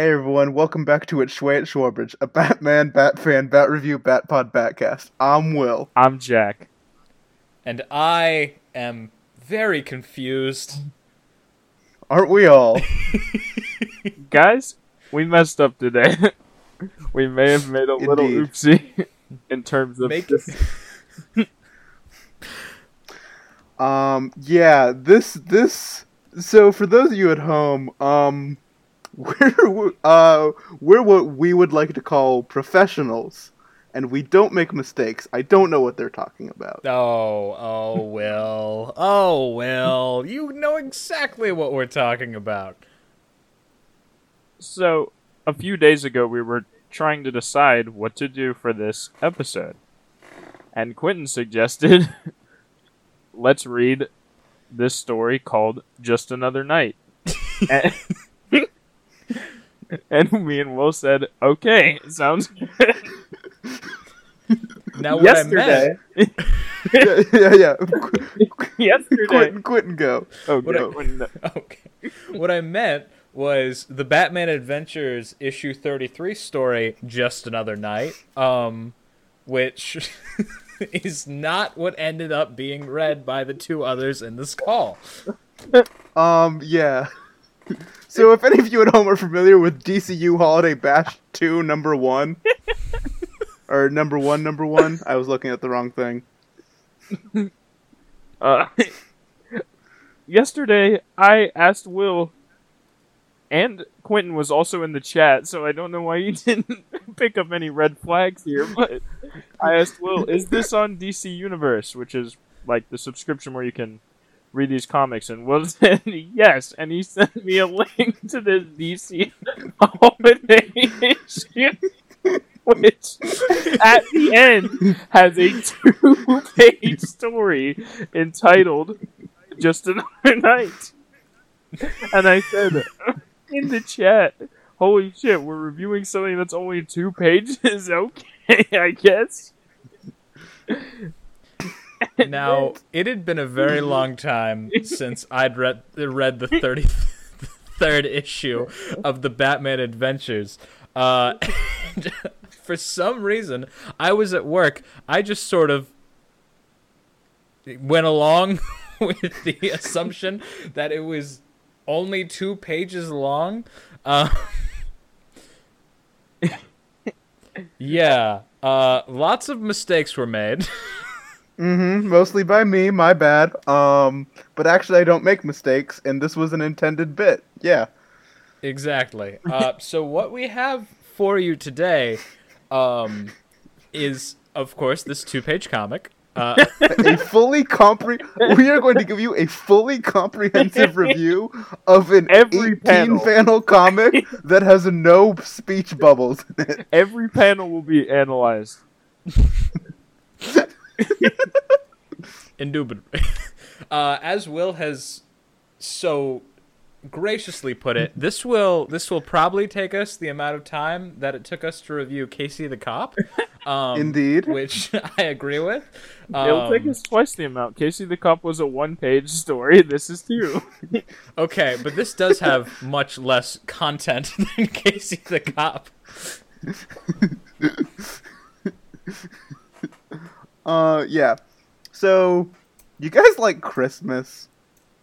Hey everyone, welcome back to It's Schway at Shwarbage, a Batman, Bat fan, Bat review, Bat pod, Batcast. I'm Will. I'm Jack. And I am very confused. Aren't we all? Guys, we messed up today. we may have made a little oopsie in terms of Make this. um, yeah, this, this, so for those of you at home, um, we're, uh, we're what we would like to call professionals, and we don't make mistakes. I don't know what they're talking about. Oh, oh, Will. Oh, Will. You know exactly what we're talking about. So, a few days ago, we were trying to decide what to do for this episode. And Quentin suggested let's read this story called Just Another Night. and, and me and Will said, okay, sounds good. Now, what I meant, yeah, yeah, yeah. yesterday, Quit, quit and go. oh, What I- no, no. okay. What I meant was the Batman Adventures issue 33 story, Just Another Night, um, which is not what ended up being read by the two others in this call. Um, yeah. So if any of you at home are familiar with DCU Holiday Bash 2 number 1 or number 1 number 1, I was looking at the wrong thing. Uh, yesterday, I asked Will, and Quentin was also in the chat, so I don't know why you didn't pick up any red flags here. But I asked Will, "Is this on DC Universe, which is like the subscription where you can read these comics?" And Will said yes, and he sent me a link to this DC holiday issue. Which at the end has a two page story entitled Just Another Night. And I said in the chat, Holy shit, we're reviewing something that's only two pages? Okay, I guess. Now, it had been a very long time since I'd read read the 33rd issue of the Batman Adventures. Uh, for some reason, I was at work. I just sort of went along with the assumption that it was only two pages long. Uh, yeah, uh, lots of mistakes were made. Mm-hmm, mostly by me, my bad. Um, but actually I don't make mistakes, and this was an intended bit. Yeah. Exactly. Uh, so what we have for you today um, is, of course, this two-page comic. Uh, a fully compre- we are going to give you a fully comprehensive review of an Every 18 panel. panel comic that has no speech bubbles in it. Every panel will be analyzed. indubitably. Uh, as Will has so graciously put it, this will this will probably take us the amount of time that it took us to review Casey the Cop. Um, Indeed. Which I agree with. It'll take Um, us twice the amount. Casey the Cop was a one page story. This is two. Okay, but this does have much less content than Casey the Cop. Uh, yeah. So, you guys like Christmas?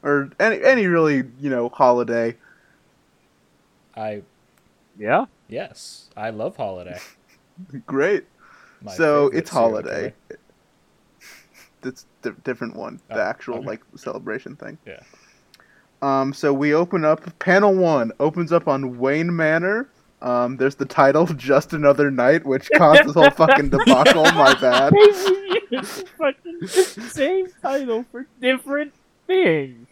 Or any, any really, you know, holiday? I yeah? yes, I love holiday. Great. My so, it's holiday. killer. It's a different one. The Oh, actual, okay. like, celebration thing. Yeah. Um, so we open up, panel one opens up on Wayne Manor. Um, there's the title, Just Another Night, which caused this whole fucking debacle, my bad. fucking same title for different things.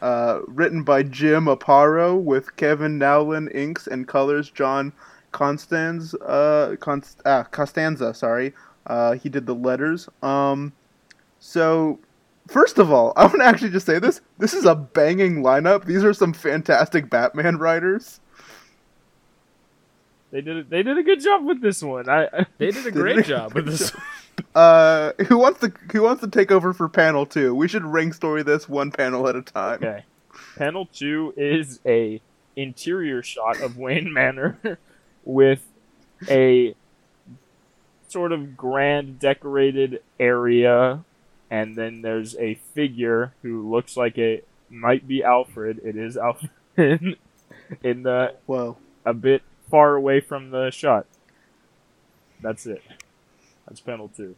Uh, written by Jim Aparo with Kevin Nowlan inks and colors John Constans uh Const- ah, Costanza, sorry. Uh, he did the letters. Um, so first of all, I want to actually just say this. This is a banging lineup. These are some fantastic Batman writers. They did a, they did a good job with this one. I, I They did a great they? job with this. Uh, who wants to who wants to take over for panel two? We should ring story this one panel at a time. okay. Panel two is a interior shot of Wayne Manor with a sort of grand decorated area and then there's a figure who looks like it might be Alfred. It is Alfred in the well a bit far away from the shot. That's it. That's panel two.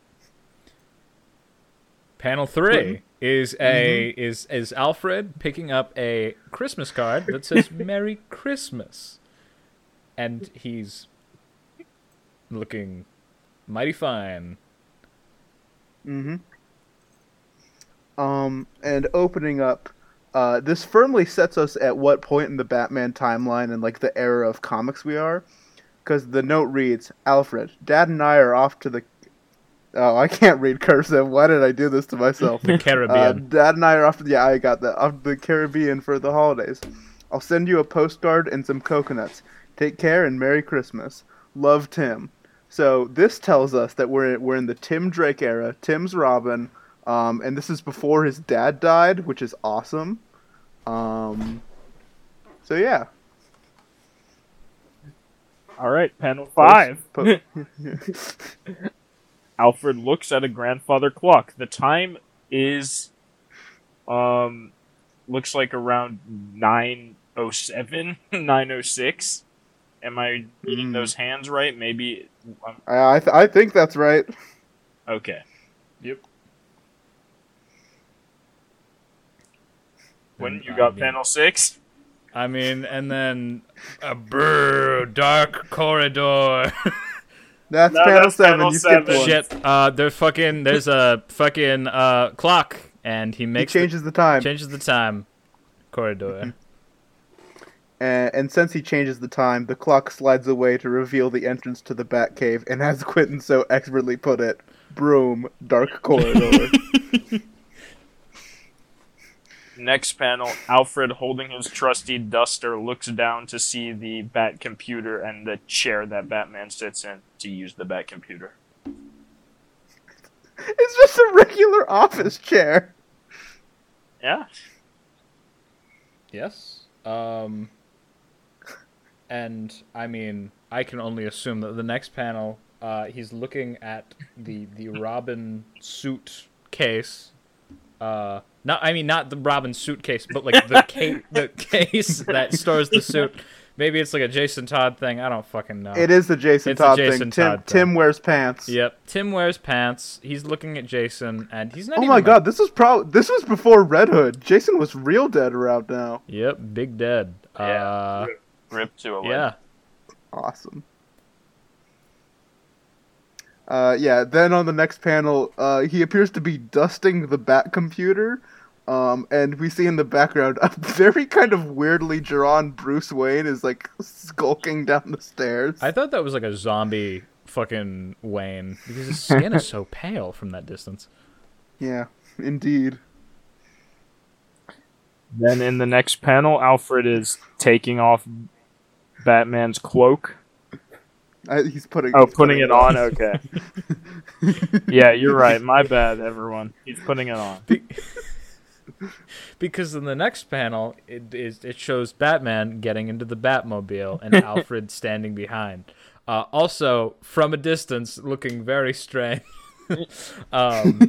Panel 3 is a is is Alfred picking up a Christmas card that says "Merry Christmas," and he's looking mighty fine. Mm-hmm. Um, and opening up, uh, this firmly sets us at what point in the Batman timeline and like the era of comics we are, because the note reads, "Alfred, Dad and I are off to the." Oh, I can't read cursive. Why did I do this to myself? The Uh, Caribbean. Dad and I are off. To, yeah, I got that. Off to the Caribbean for the holidays. I'll send you a postcard and some coconuts. Take care and Merry Christmas. Love, Tim. So this tells us that we're we're in the Tim Drake era. Tim's Robin, um, and this is before his dad died, which is awesome. Um, so yeah. All right, panel five. Po- Alfred looks at a grandfather clock. The time is, um, looks like around nine oh seven, nine oh six. Am I reading Hmm. those hands right? Maybe. Um, I I, th- I think that's right. okay. Yep. When And you I got mean- panel six? I mean, and then a brr, dark corridor. That's No, panel that's seven. panel you skipped one. Shit. Uh, there's fucking there's a fucking uh clock, and he He makes the- changes the time. changes the time. Corridor. And, and since he changes the time, the clock slides away to reveal the entrance to the Batcave, and as Quentin so expertly put it, broom, dark corridor. Next panel, Alfred holding his trusty duster looks down to see the Bat computer and the chair that Batman sits in to use the Bat computer. it's just a regular office chair. Yeah. Yes. Um. And I mean, I can only assume that the next panel, uh, he's looking at the the Robin suit case. Uh, not I mean not the Robin suitcase, but like the case the case that stores the suit. Maybe it's like a Jason Todd thing. I don't fucking know. It is the Jason It's a Todd Jason thing. Tim, Todd thing. Tim wears pants. Yep. Tim wears pants. He's looking at Jason, and he's not. Oh even, my like- god, this was pro- this was before Red Hood. Jason was real dead around now. Yep. Big dead. Uh, Rip to a leg. yeah. Awesome. Uh, yeah, then on the next panel, uh, he appears to be dusting the Bat computer, um, and we see in the background a very kind of weirdly drawn Bruce Wayne is like skulking down the stairs. I thought that was like a zombie fucking Wayne because his skin is so pale from that distance. Yeah, indeed. Then in the next panel, Alfred is taking off Batman's cloak. I, he's putting. Oh, he's putting it on. Okay. yeah, you're right. My bad, everyone. He's putting it on. Because in the next panel, it is it shows Batman getting into the Batmobile and Alfred standing behind. Uh, also, from a distance, looking very strange. um,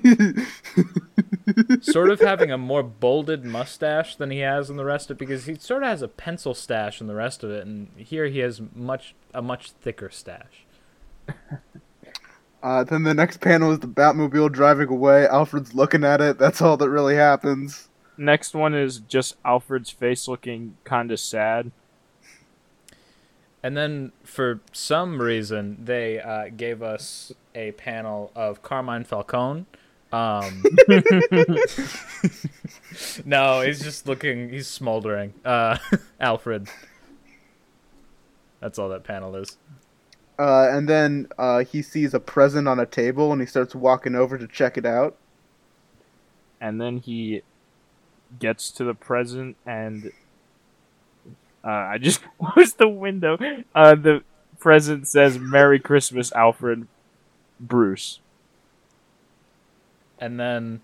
sort of having a more bolded mustache than he has in the rest of it because he sort of has a pencil stash in the rest of it, and here he has much a much thicker stash. Uh, then the next panel is the Batmobile driving away. Alfred's looking at it. That's all that really happens. Next one is just Alfred's face looking kind of sad. And then, for some reason, they uh, gave us a panel of Carmine Falcone. Um, no, he's just looking. He's smoldering. Uh, Alfred. That's all that panel is. Uh, and then uh, he sees a present on a table, and he starts walking over to check it out. and then he gets to the present and uh, I just closed the window. Uh, the present says "Merry Christmas, Alfred, Bruce." And then,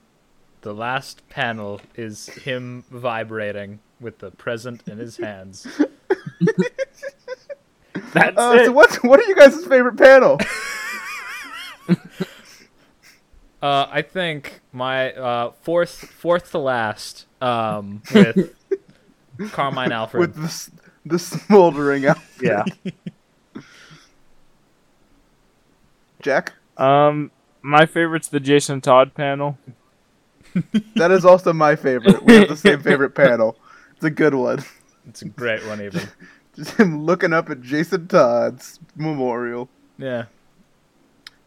the last panel is him vibrating with the present in his hands. That's Uh, it. so what's what are you guys' favorite panel? Uh, I think my uh, fourth fourth to last um, with Carmine Alfred. With the the smoldering out. yeah. Jack, Um, my favorite's the Jason Todd panel. that is also my favorite. We have the same favorite panel. It's a good one. It's a great one, even. Just him looking up at Jason Todd's memorial. Yeah.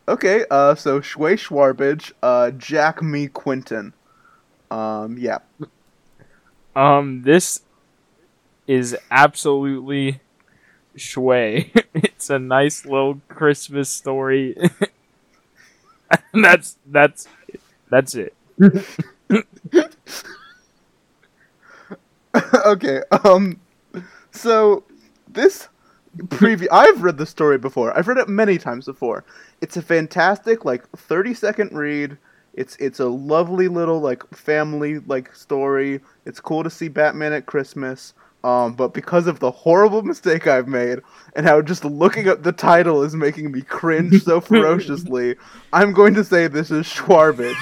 Okay, uh, so Schway Shwarbage, uh, Jack Me Quentin. Um, yeah. Um, this is absolutely Schway. it's a nice little Christmas story. And that's that's that's it. okay, um, so this preview, I've read the story before. I've read it many times before. It's a fantastic, like, 30 second read. It's it's a lovely little like family like story. It's cool to see Batman at Christmas. Um, but because of the horrible mistake I've made and how just looking at the title is making me cringe so ferociously, I'm going to say this is Shwarbage.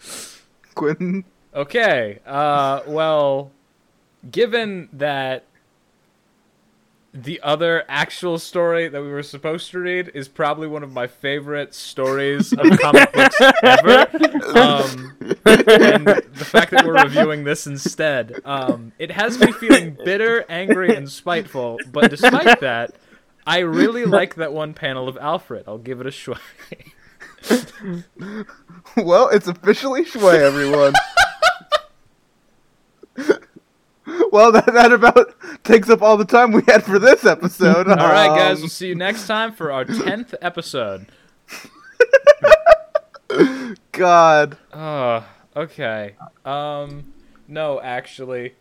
Quentin, Okay. Uh, well, given that the other actual story that we were supposed to read is probably one of my favorite stories of comic books ever, um, and the fact that we're reviewing this instead, um, it has me feeling bitter, angry, and spiteful. But despite that, I really like that one panel of Alfred. I'll give it a shot. well, it's officially Schway, everyone. well, that, that about takes up all the time we had for this episode. All right, guys, Um, we'll see you next time for our tenth episode. God. Oh, okay. Um, no, actually,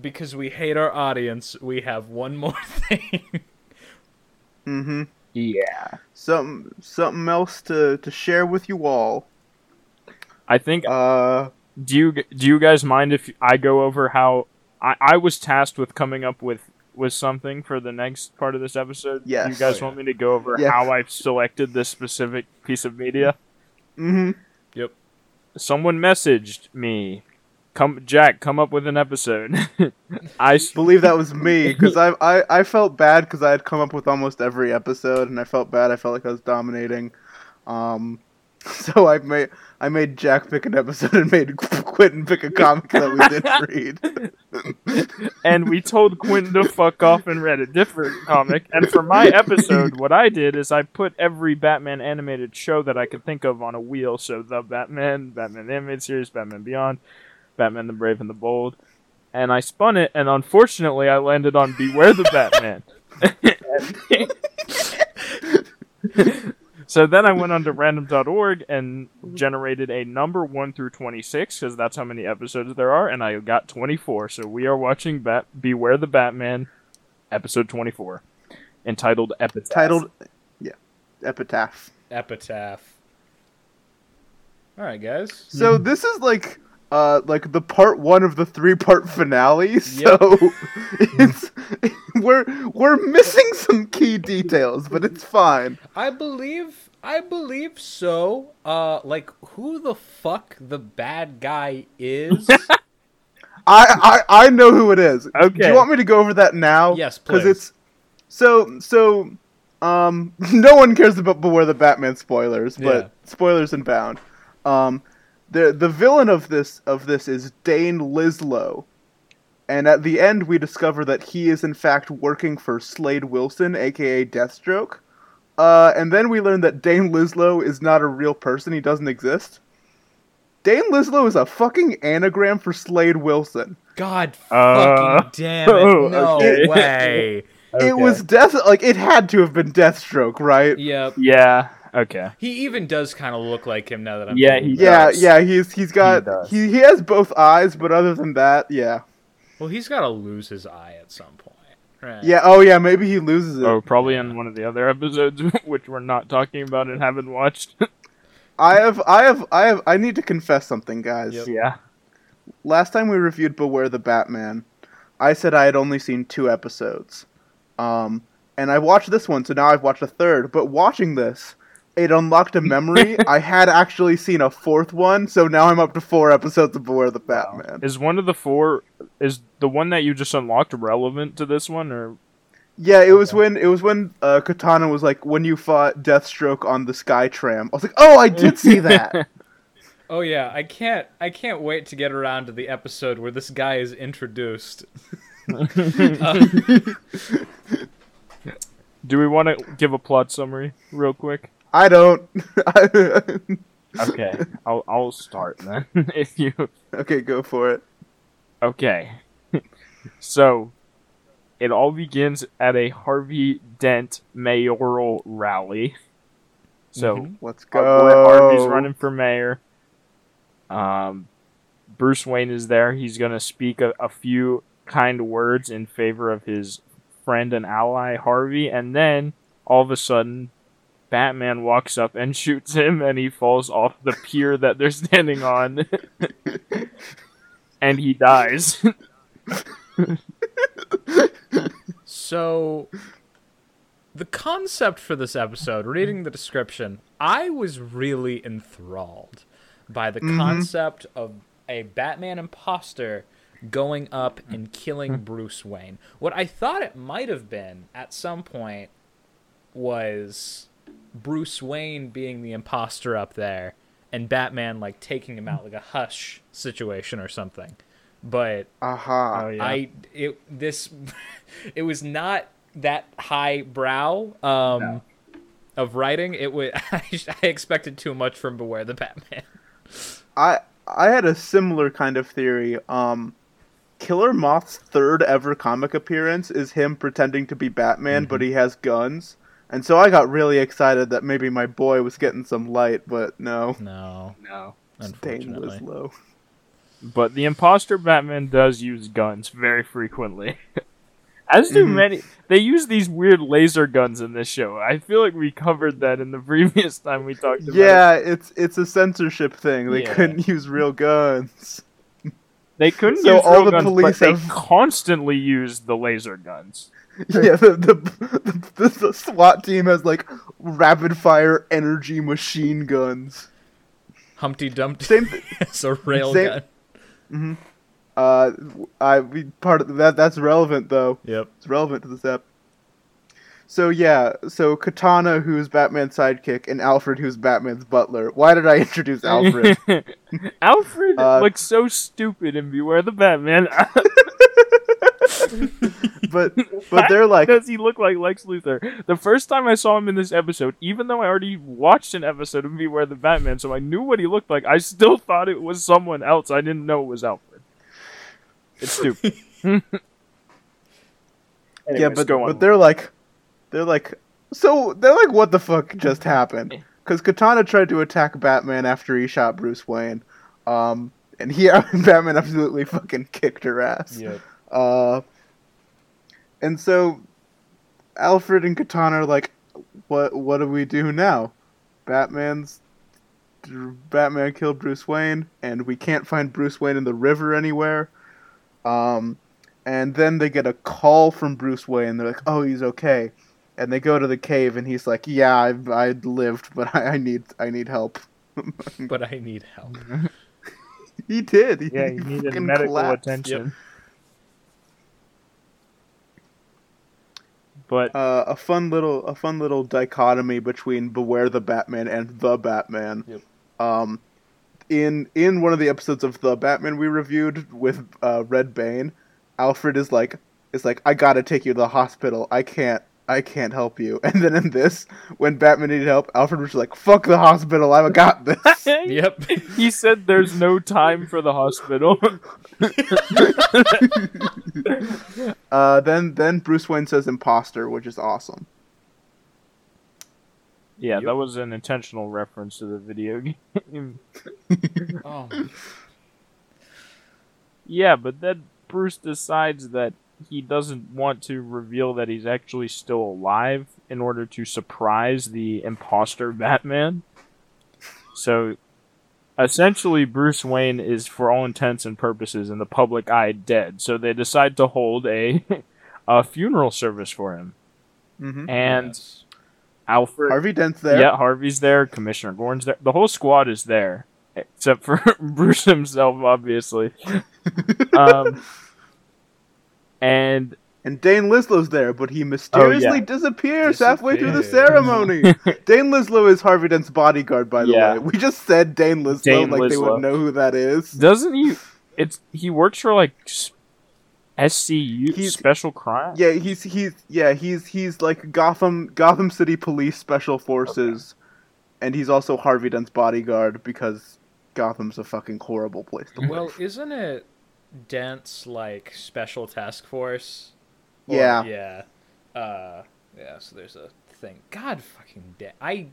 because we hate our audience, we have one more thing. Mm-hmm. Yeah. Something, something else to, to share with you all. I think Uh, do you do you guys mind if I go over how I, I was tasked with coming up with with something for the next part of this episode? Yes. You guys Oh, yeah. want me to go over Yeah. how I've selected this specific piece of media? mm-hmm. Yep. Someone messaged me, "Come, Jack, come up with an episode." I Believe that was me because I, I I felt bad because I had come up with almost every episode and I felt bad. I felt like I was dominating. Um, so I made I made Jack pick an episode and made Quentin pick a comic that we didn't read. and we told Quentin to fuck off and read a different comic. And for my episode, what I did is I put every Batman animated show that I could think of on a wheel. So the Batman, Batman the Animated Series, Batman Beyond, Batman the Brave and the Bold. And I spun it, and unfortunately, I landed on Beware the Batman. So then I went onto random.org and generated a number 1 through 26 because that's how many episodes there are and I got 24. So we are watching Bat- Beware the Batman episode 24 entitled Epitaph. Titled, yeah, Epitaph. Epitaph. All right, guys. So this is like uh like the part one of the three part finale. So it's we're we're missing some key details, but it's fine. I believe, I believe so. Uh, like who the fuck the bad guy is? I I, I know who it is. Do you want me to go over that now? Yes, Because it's so so. Um, no one cares about Beware the Batman spoilers, but Yeah. spoilers and bound. Um, the the villain of this of this is Dane Lislo, and at the end we discover that he is in fact working for Slade Wilson, aka Deathstroke. Uh, and then we learn that Dane Lislo is not a real person; he doesn't exist. Dane Lislo is a fucking anagram for Slade Wilson. God Uh, fucking damn it! oh, No okay. way. Okay. It was death like it had to have been Deathstroke, right? Yep. Yeah, okay. He even does kind of look like him now that I'm. Yeah, he about Yeah, does. yeah, he's he's got does. he, he has both eyes, but other than that, yeah. Well, he's got to lose his eye at some point, right? Yeah, oh yeah, maybe he loses it. Oh, probably in one of the other episodes, which we're not talking about and haven't watched. I have I have I have I need to confess something, guys. Yep. yeah. last time we reviewed Beware the Batman, I said I had only seen two episodes. Um, and I watched this one, so now I've watched a third. But watching this, it unlocked a memory. I had actually seen a fourth one, so now I'm up to four episodes of Beware of the Batman. Is one of the four is the one that you just unlocked relevant to this one or Yeah, it was when it was when uh, Katana was like when you fought Deathstroke on the Sky Tram. I was like, oh, I did see that. Oh yeah, I can't I can't wait to get around to the episode where this guy is introduced. Uh, Do we want to give a plot summary real quick? I don't. Okay, I'll I'll start then. if you okay, go for it. okay, so it all begins at a Harvey Dent mayoral rally. So Mhm. Let's go. Harvey's running for mayor. Um, Bruce Wayne is there. He's gonna speak a, a few kind words in favor of his friend and ally Harvey, and then all of a sudden, Batman walks up and shoots him, and he falls off the pier that they're standing on, and he dies. So, the concept for this episode, reading the description, I was really enthralled by the Mhm. concept of a Batman imposter going up and killing Bruce Wayne. What I thought it might have been at some point was Bruce Wayne being the imposter up there and Batman like taking him out like a hush situation or something. But Aha. Oh, yeah. I it this it was not that high brow um of writing. It was I, I expected too much from Beware the Batman. I I had a similar kind of theory. Um, Killer Moth's third ever comic appearance is him pretending to be Batman, but he has guns. And so I got really excited that maybe my boy was getting some light, but no. No, no. Stainless unfortunately. low. But the imposter Batman does use guns very frequently. As do Mhm. many. They use these weird laser guns in this show. I feel like we covered that in the previous time we talked about it. Yeah, it's it's a censorship thing. They Yeah. couldn't use real guns. They couldn't So use all real the guns, police but they have- constantly used the laser guns. yeah, the the, the the SWAT team has like rapid fire energy machine guns. Humpty Dumpty Same th- is a rail Same- gun. Uh, I we part of that that's relevant though. Yep. It's relevant to this ep. So yeah, so Katana, who's Batman's sidekick, and Alfred, who's Batman's butler. Why did I introduce Alfred? Alfred Uh, looks so stupid in Beware the Batman. but but they're like, does he look like Lex Luthor? The first time I saw him in this episode, even though I already watched an episode of Beware the Batman, so I knew what he looked like, I still thought it was someone else. I didn't know it was Alfred. It's stupid. yeah, but go on. but they're like, they're like, so they're like, what the fuck just happened? Because Katana tried to attack Batman after he shot Bruce Wayne, um, and he Batman absolutely fucking kicked her ass. Yep. Uh, and so Alfred and Katana are like, "What? What do we do now? Batman's Batman killed Bruce Wayne, and we can't find Bruce Wayne in the river anywhere." Um, and then they get a call from Bruce Wayne. They're like, "Oh, he's okay." And they go to the cave, and he's like, "Yeah, I've I lived, but I, I need I need help." But I need help. he did. He, yeah, he he needed medical collapsed. attention. But uh, a fun little a fun little dichotomy between Beware the Batman and the Batman. Yep. Um, in in one of the episodes of the Batman we reviewed with uh, Red Bane, Alfred is like is like I gotta take you to the hospital. I can't I can't help you. And then in this, when Batman needed help, Alfred was like, "Fuck the hospital. I've got this." Yep. he said there's no time for the hospital. uh, then then Bruce Wayne says imposter, which is awesome. yeah, Yep. that was an intentional reference to the video game. Oh. Yeah, but then Bruce decides that he doesn't want to reveal that he's actually still alive in order to surprise the imposter Batman. So essentially Bruce Wayne is for all intents and purposes in the public eye dead. So they decide to hold a a funeral service for him. hmm And Yes. Alfred Harvey Dent's there. Yeah, Harvey's there, Commissioner Gordon's there. The whole squad is there. Except for Bruce himself, obviously. Um and And Dane Lislo's there, but he mysteriously Oh, yeah. disappears halfway through the ceremony. Dane Lislo is Harvey Dent's bodyguard, by the Yeah. way. We just said Dane Lislo Dane like they Lislo. would know who that is. doesn't he it's he works for like SCU He's- special crime? Yeah, he's he's yeah he's he's like Gotham Gotham City Police Special Forces, and he's also Harvey Dent's bodyguard because Gotham's a fucking horrible place to live. Well, isn't it Dent's like special task force? Or- Yeah. Yeah. Uh, yeah. So there's a thing. God fucking Dent. I,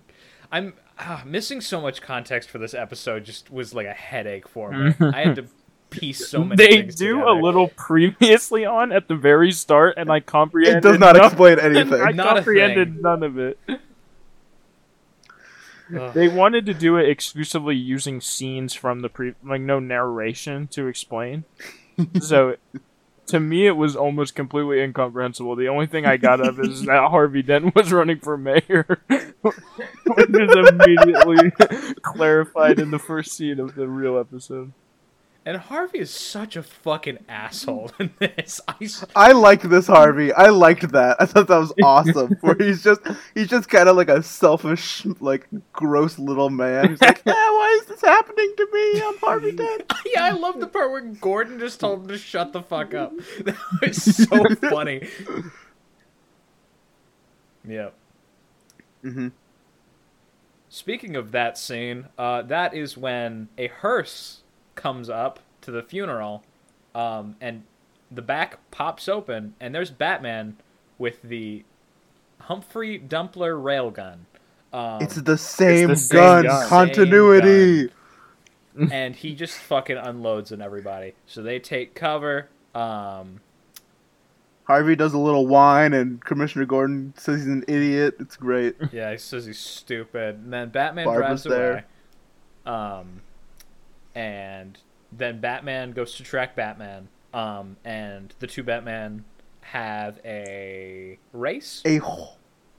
I'm ah, missing so much context for this episode. Just was like a headache for me. I had to piece so many. they things do together. a little previously on at the very start, and I comprehended. it does not none- explain anything. I Not comprehended none of it. Ugh. They wanted to do it exclusively using scenes from the pre, like no narration to explain. so, to me, it was almost completely incomprehensible. The only thing I got of it is that Harvey Dent was running for mayor, which is immediately clarified in the first scene of the real episode. And Harvey is such a fucking asshole in this. I I liked this Harvey. I liked that. I thought that was awesome. Where he's just he's just kind of like a selfish, like gross little man. He's like, yeah, why is this happening to me? I'm Harvey Dent. yeah, I love the part where Gordon just told him to shut the fuck up. That was so funny. Yep. hmm Speaking of that scene, uh, that is when a hearse comes up to the funeral, um, and the back pops open, and there's Batman with the Humphrey Dumpler railgun. Um, It's the same, the same gun. gun. Continuity. and he just fucking unloads on everybody. So they take cover. Um, Harvey does a little whine, and Commissioner Gordon says he's an idiot. It's great. yeah, he says he's stupid, and then Batman Barbara's drives away. Um, and then Batman goes to track Batman. Um, and the two Batman have a race. A ho-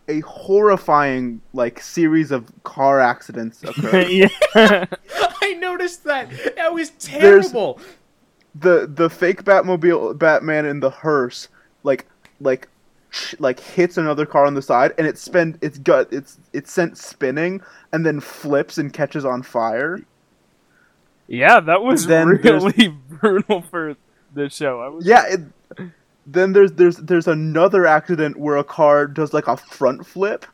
a horrifying like series of car accidents occur. I noticed that. That was terrible. the the fake Batmobile Batman in the hearse like like like hits another car on the side and it spend it's got it's it's sent spinning and then flips and catches on fire. Yeah, that was Then really brutal for the show. I was Yeah, it, then there's there's there's another accident where a car does like a front flip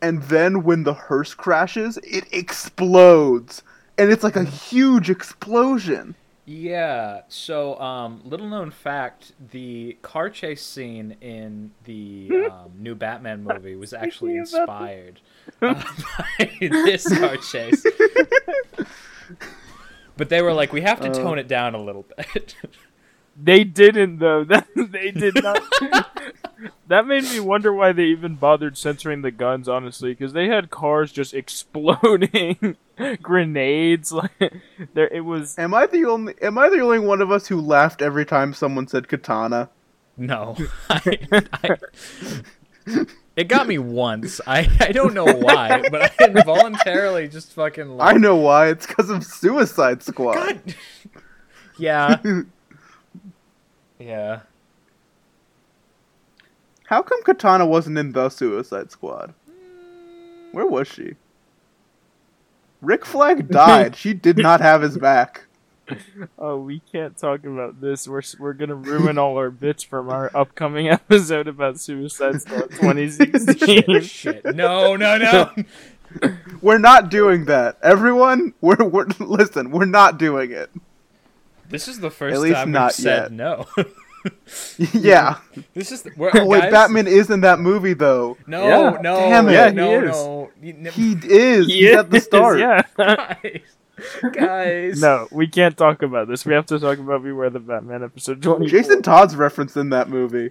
and then when the hearse crashes, it explodes. And it's like a huge explosion. Yeah. So, um, little known fact: the car chase scene in the um, new Batman movie was actually inspired uh, by this car chase. But they were like, we have to Uh. tone it down a little bit. They didn't though. That they did not. that made me wonder why they even bothered censoring the guns. Honestly, because they had cars just exploding, grenades. Like there, it was. Am I the only am I the only one of us who laughed every time someone said katana? no, I, I, it got me once. I I don't know why, but I involuntarily just fucking. I know why. It's because of Suicide Squad. God. Yeah. Yeah. How come Katana wasn't in the Suicide Squad? Mm. Where was she? Rick Flag died. she did not have his back. Oh, we can't talk about this. We're we're gonna ruin all our bits from our upcoming episode about Suicide Squad 2016. Shit. No, no, no. We're not doing that. Everyone, we're, we're listen. We're not doing it. This is the first At least time not we've said yet. no. yeah. this is the, we're, Wait, guys, Batman is in that movie though. No, Yeah. no, Damn it. Yeah, he no, is. no. You- n- He is. He He's at the start. Yeah. guys, guys. no, we can't talk about this. We have to talk about Beware the Batman episode 20. Jason Todd's referenced in that movie.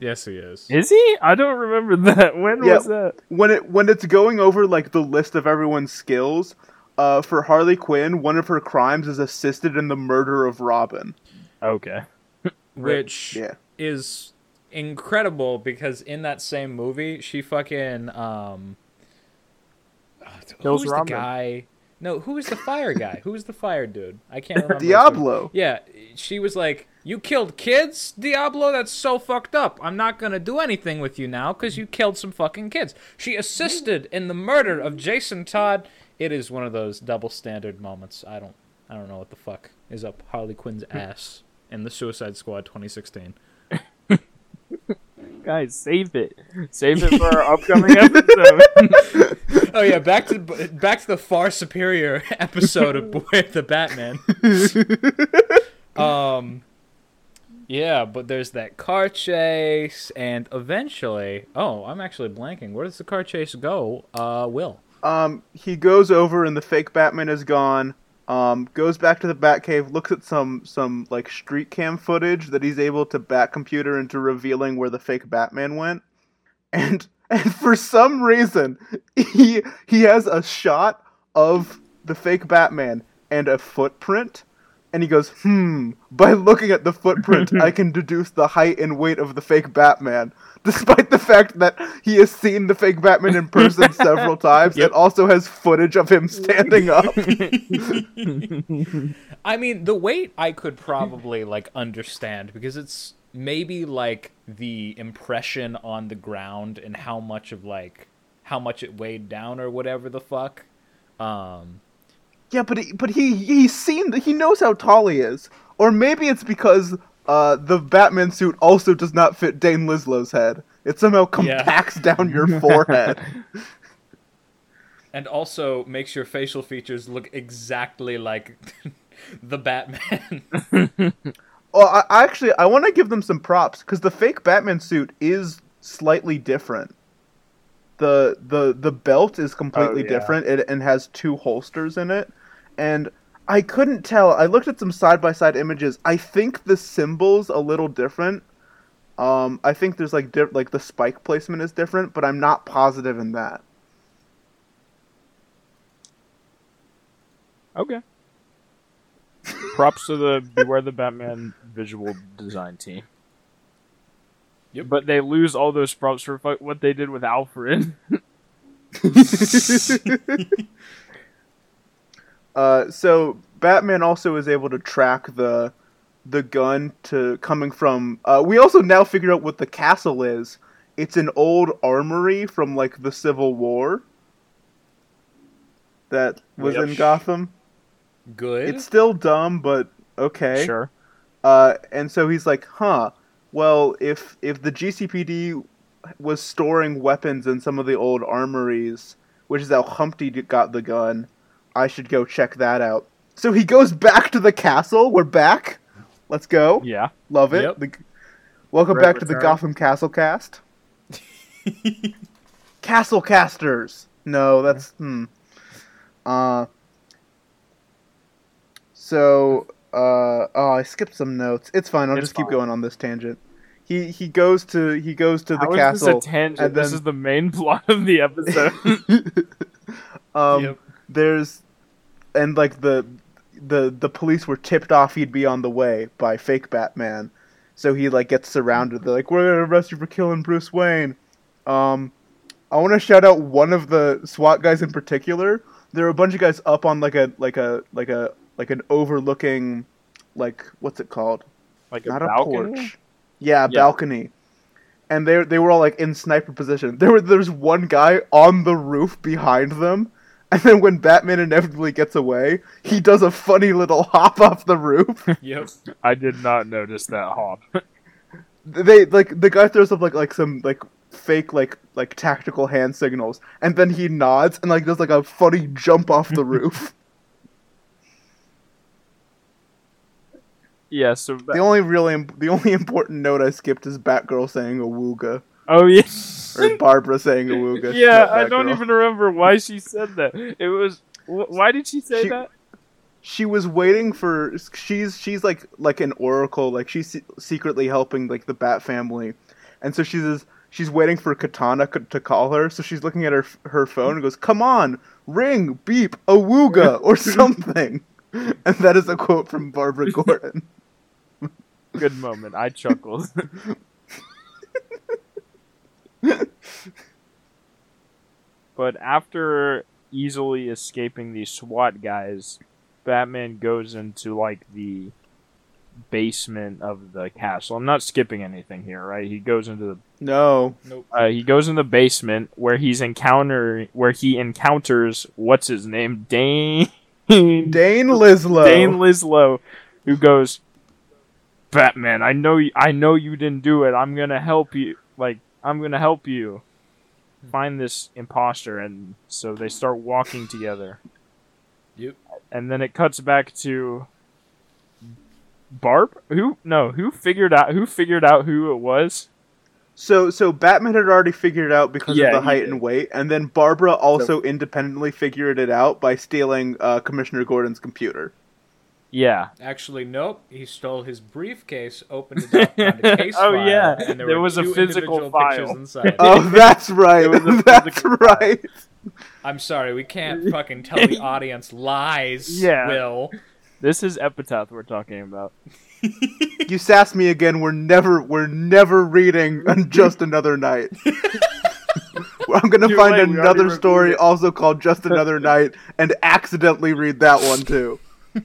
Yes, he is. Is he? I don't remember that. When Yeah. was that? when it when it's going over like the list of everyone's skills, uh, for Harley Quinn, one of her crimes is assisted in the murder of Robin. Okay. which Yeah. is incredible because in that same movie she fucking um Kills who's the Robin. guy no who was the fire guy who was the fire dude i can't remember. Diablo. yeah she was like you killed kids diablo that's so fucked up i'm not gonna do anything with you now because you killed some fucking kids she assisted in the murder of jason todd it is one of those double standard moments i don't i don't know what the fuck is up harley quinn's ass in the suicide squad 2016 Guys, save it. Save it for our upcoming episode. Oh yeah, back to back to the far superior episode of Boy the Batman. um, yeah, but there's that car chase, and eventually, oh, I'm actually blanking. Where does the car chase go? Uh, Will. Um, he goes over and the fake Batman is gone. Um, goes back to the Batcave, looks at some some like street cam footage that he's able to bat computer into revealing where the fake Batman went, and and for some reason he he has a shot of the fake Batman and a footprint, and he goes, hmm. By looking at the footprint, I can deduce the height and weight of the fake Batman. Despite the fact that he has seen the fake Batman in person several times, Yep. and also has footage of him standing up. I mean, the weight I could probably like understand because it's maybe like the impression on the ground and how much of like how much it weighed down or whatever the fuck. Um, Yeah, but he, but he he's seen he knows how tall he is, or maybe it's because uh, the Batman suit also does not fit Dane Lislo's head. It somehow Yeah. compacts down your forehead. and also makes your facial features look exactly like the Batman. Well, I, I actually I want to give them some props because the fake Batman suit is slightly different. the the The belt is completely yeah. different it, and has two holsters in it, and I couldn't tell. I looked at some side by side images. I think the symbols a little different. Um, I think there's like di- like the spike placement is different, but I'm not positive in that. Okay. Props to the Beware the Batman visual design team. Yep. But they lose all those props for what they did with Alfred. Uh, so Batman also is able to track the the gun to coming from. Uh, we also now figure out what the castle is. It's an old armory from like the Civil War that was Yep. in Gotham. Good. It's still dumb, but okay. Sure. Uh, and so he's like, huh. Well, if if the GCPD was storing weapons in some of the old armories, which is how Humpty got the gun, I should go check that out. So he goes back to the castle. We're back. Let's go. Yeah. Love it. Yep. The- welcome Great back to the. Gotham Castle cast. Castle casters. No, that's hmm. Uh. So, uh, oh, I skipped some notes. It's fine. I'll It's just keep fine. going on this tangent. He he goes to he goes to the How is castle. this a tangent? and This is the main plot of the episode. um, Yep. there's and like the the the police were tipped off he'd be on the way by fake Batman, so he like gets surrounded. They're like, "We're gonna arrest you for killing Bruce Wayne." Um, I want to shout out one of the SWAT guys in particular. There were a bunch of guys up on like a like a like a like an overlooking, like what's it called? like a Not a balcony? porch. Yeah, a Yeah. balcony. And they they were all like in sniper position. There were there's one guy on the roof behind them, and then when Batman inevitably gets away, he does a funny little hop off the roof. Yep. I did not notice that hop. they like the guy throws up like like some like fake like like tactical hand signals, and then he nods and like does like a funny jump off the roof. yeah. So. the only really im- the only important note I skipped is Batgirl saying awooga oh yeah. or Barbara saying awooga. yeah. I don't even remember why she said that. It was. wh- Why did she say She- that? she was waiting for she's she's like like an oracle like she's se- secretly helping like the bat family and so she says she's waiting for Katana c- to call her, so she's looking at her her phone and goes, "Come on, ring, beep, awooga, or something." And that is a quote from Barbara Gordon. Good moment. I chuckled. but after easily escaping these SWAT guys, Batman goes into like the basement of the castle. I'm not skipping anything here, right? He goes into the No, Nope. uh, he goes in the basement where he's encounter where he encounters what's his name Dane Dane Lislo. Dane Lislo, who goes, Batman, I know you, I know you didn't do it. I'm gonna help you. Like I'm gonna help you find this imposter. And so they start walking together. Yep. And then it cuts back to Barb. Who? No, who figured out? Who figured out who it was? So, so Batman had already figured it out because Yeah, of the height did. and weight, and then Barbara also independently figured it out by stealing uh, Commissioner Gordon's computer. Yeah. Actually, nope. He stole his briefcase, opened it up, found a case Oh, file, yeah. and there, There were was a two physical individual file. inside. Oh, that's right. It was a That's physical right. I'm sorry, we can't fucking tell the audience lies. Yeah. Will. This is Epitaph we're talking about. You sass me again. We're never, we're never reading just another night. I'm gonna Too find late, another story also called Just Another Night and accidentally read that one too.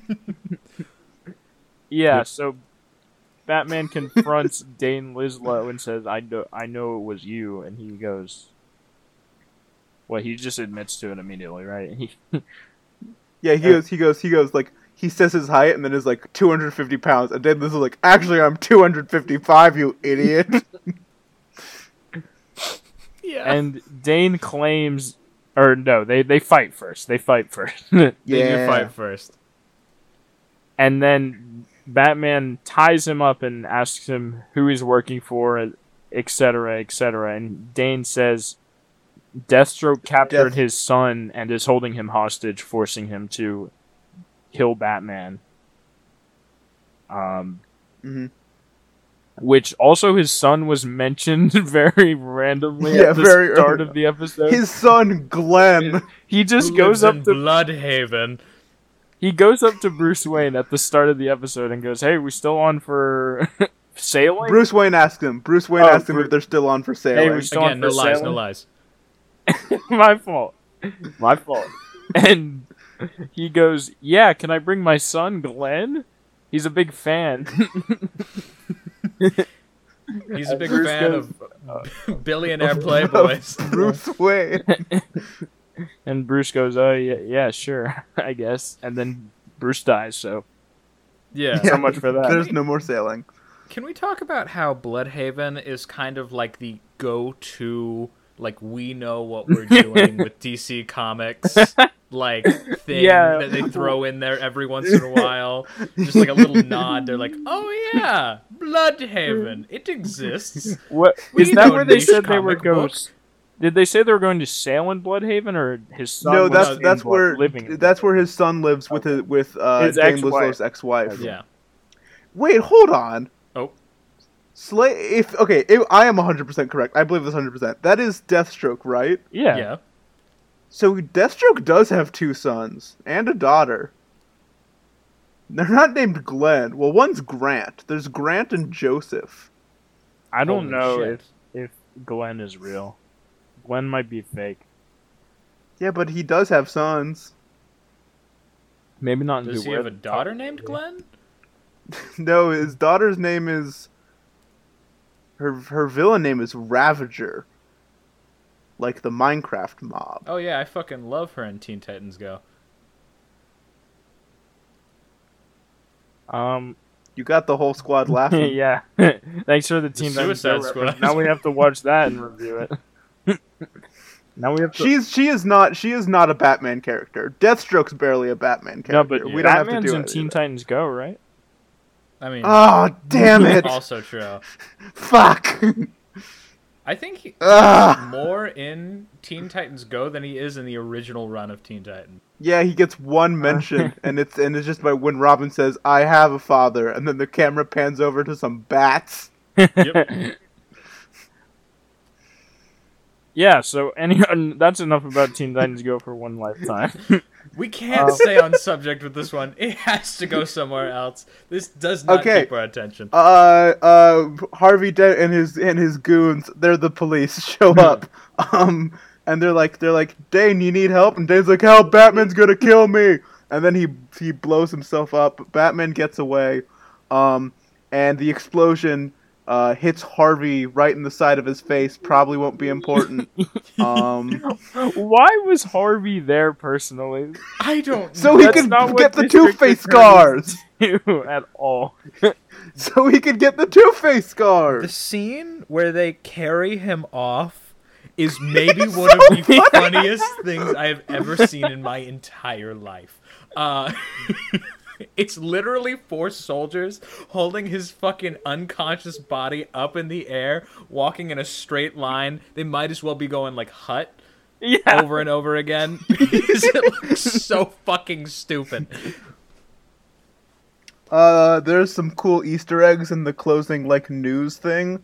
Yeah, so Batman confronts Dane Lislo and says, "I know, I know it was you," and he goes, "Well, he just admits to it immediately, right?" He, Yeah, he goes, he goes, he goes. Like he says his height and then is like 250 pounds, and then this is like, actually, I'm 255. You idiot. Yeah. and Dane claims, or no, they they fight first. They fight first, and They do Yeah. fight first. Then Batman ties him up and asks him who he's working for, etc., etc. And Dane says. Deathstroke captured Death- his son and is holding him hostage, forcing him to kill Batman. Um, Mhm. which also his son was mentioned very randomly Yeah, at the very start early. of the episode. His son Glenn. he just Who goes up to Blüdhaven. He goes up to Bruce Wayne at the start of the episode and goes, "Hey, we still on for sailing?" Bruce Wayne asked him. Bruce Wayne Oh, asked him if they're still on for Hey, sailing. we still on Again, no for lies, sailing? no lies. my fault. My fault. And he goes, "Yeah, can I bring my son, Glenn? He's a big fan." He's a big Bruce fan goes- of uh, billionaire playboys. Bruce Wayne. And Bruce goes, "Oh yeah, yeah, sure, I guess." And then Bruce dies. So Yeah. so much for that. There's no more sailing. Can we talk about how Blüdhaven is kind of like the go-to, like we know what we're doing with DC Comics, like thing Yeah. that they throw in there every once in a while, just like a little nod. They're like, "Oh yeah, Blüdhaven, it exists." What We is that? Where they said they were comic going? books. Did they say they were going to sail in Bloodhaven, or his son? no, was that's in that's where living. that's where his son lives with his, with uh, His Dane ex-wife. Lislo's ex-wife. Yeah. Wait, hold on. Oh. Slay. If okay, if, I am 100 percent correct. I believe this 100. percent That is Deathstroke, right? Yeah. Yeah. So Deathstroke does have two sons and a daughter. They're not named Glenn. Well, one's Grant. There's Grant and Joseph. I don't Holy know shit. if if Glenn is real. Glenn might be fake. Yeah, but he does have sons. Maybe not. Does he have a daughter named Glenn? No, his daughter's name is her her villain name is Ravager. Like the Minecraft mob. Oh yeah, I fucking love her in Teen Titans Go. Um. You got the whole squad laughing. yeah. Thanks for the team. that Suicide Squad. Now we have to watch that and review it. now we have to. She's she is not she is not a Batman character. Deathstroke's barely a Batman character. no, but we don't have to Batman's do in it. Teen Titans Go, right? I mean, Oh damn it! also true. Fuck! I think he, Ugh. more in Teen Titans Go than he is in the original run of Teen Titans. Yeah, he gets one uh. mention, and it's and it's just by when Robin says, "I have a father," and then the camera pans over to some bats. Yep. Yeah, so any that's enough about Teen Titans Go for one lifetime. We can't Uh, stay on subject with this one. It has to go somewhere else. This does not Okay. keep our attention. uh, uh, Harvey Dent and his and his goons, they're the police, show up, um, and they're like, they're like, Dane, you need help, and Dane's like, help, Batman's gonna kill me, and then he he blows himself up. Batman gets away, um, and the explosion. Uh, hits Harvey right in the side of his face. Probably won't be important. Um, Why was Harvey there personally? I don't. so he That's could not what get the District Two Face Attorneys scars. do at all. So he could get the Two Face scars. the scars. scene where they carry him off is maybe one of the funniest things I have ever seen in my entire life. Uh, it's literally four soldiers holding his fucking unconscious body up in the air, walking in a straight line. They might as well be going like hut Yeah. over and over again because it looks so fucking stupid. Uh, there's some cool Easter eggs in the closing like news thing.